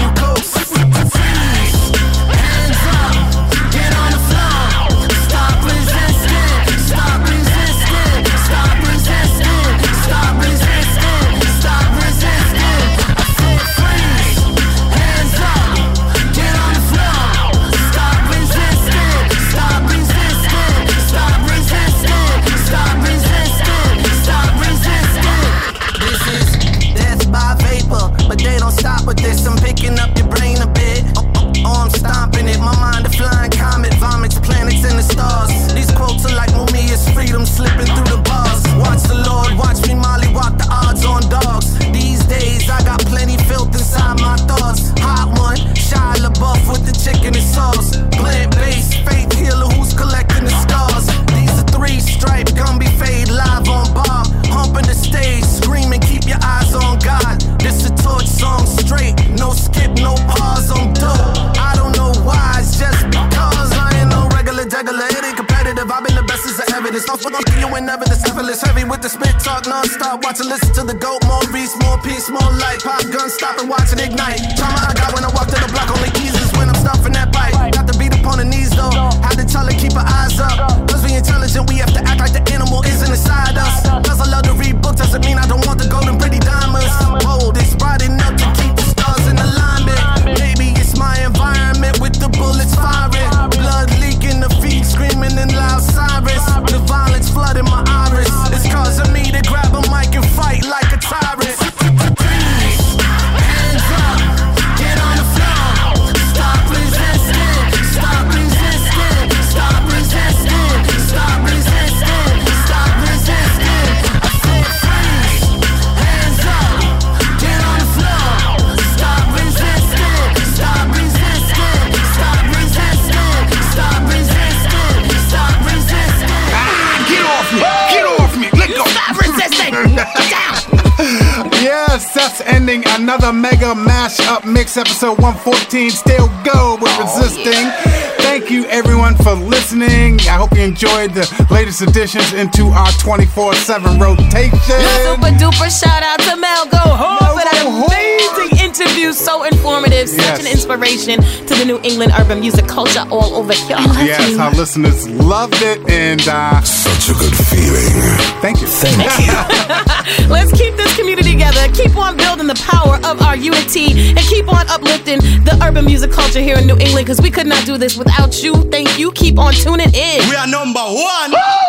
episode 114. Still go with oh, resisting. Thank you everyone for listening. I hope you enjoyed the latest additions into our 24/7 rotation. Super duper shout out to Mel Go Home for that amazing interview. So informative, such Yes. an inspiration to the New England urban music culture all over here. Yes, our listeners loved it and uh, such a good feeling. Thank you. Thank you. Let's keep this community together. Keep on building the power of our unity and keep on uplifting the urban music culture here in New England because we could not do this without you. Thank you. Keep on tuning in. We are number one. Any mic check radio.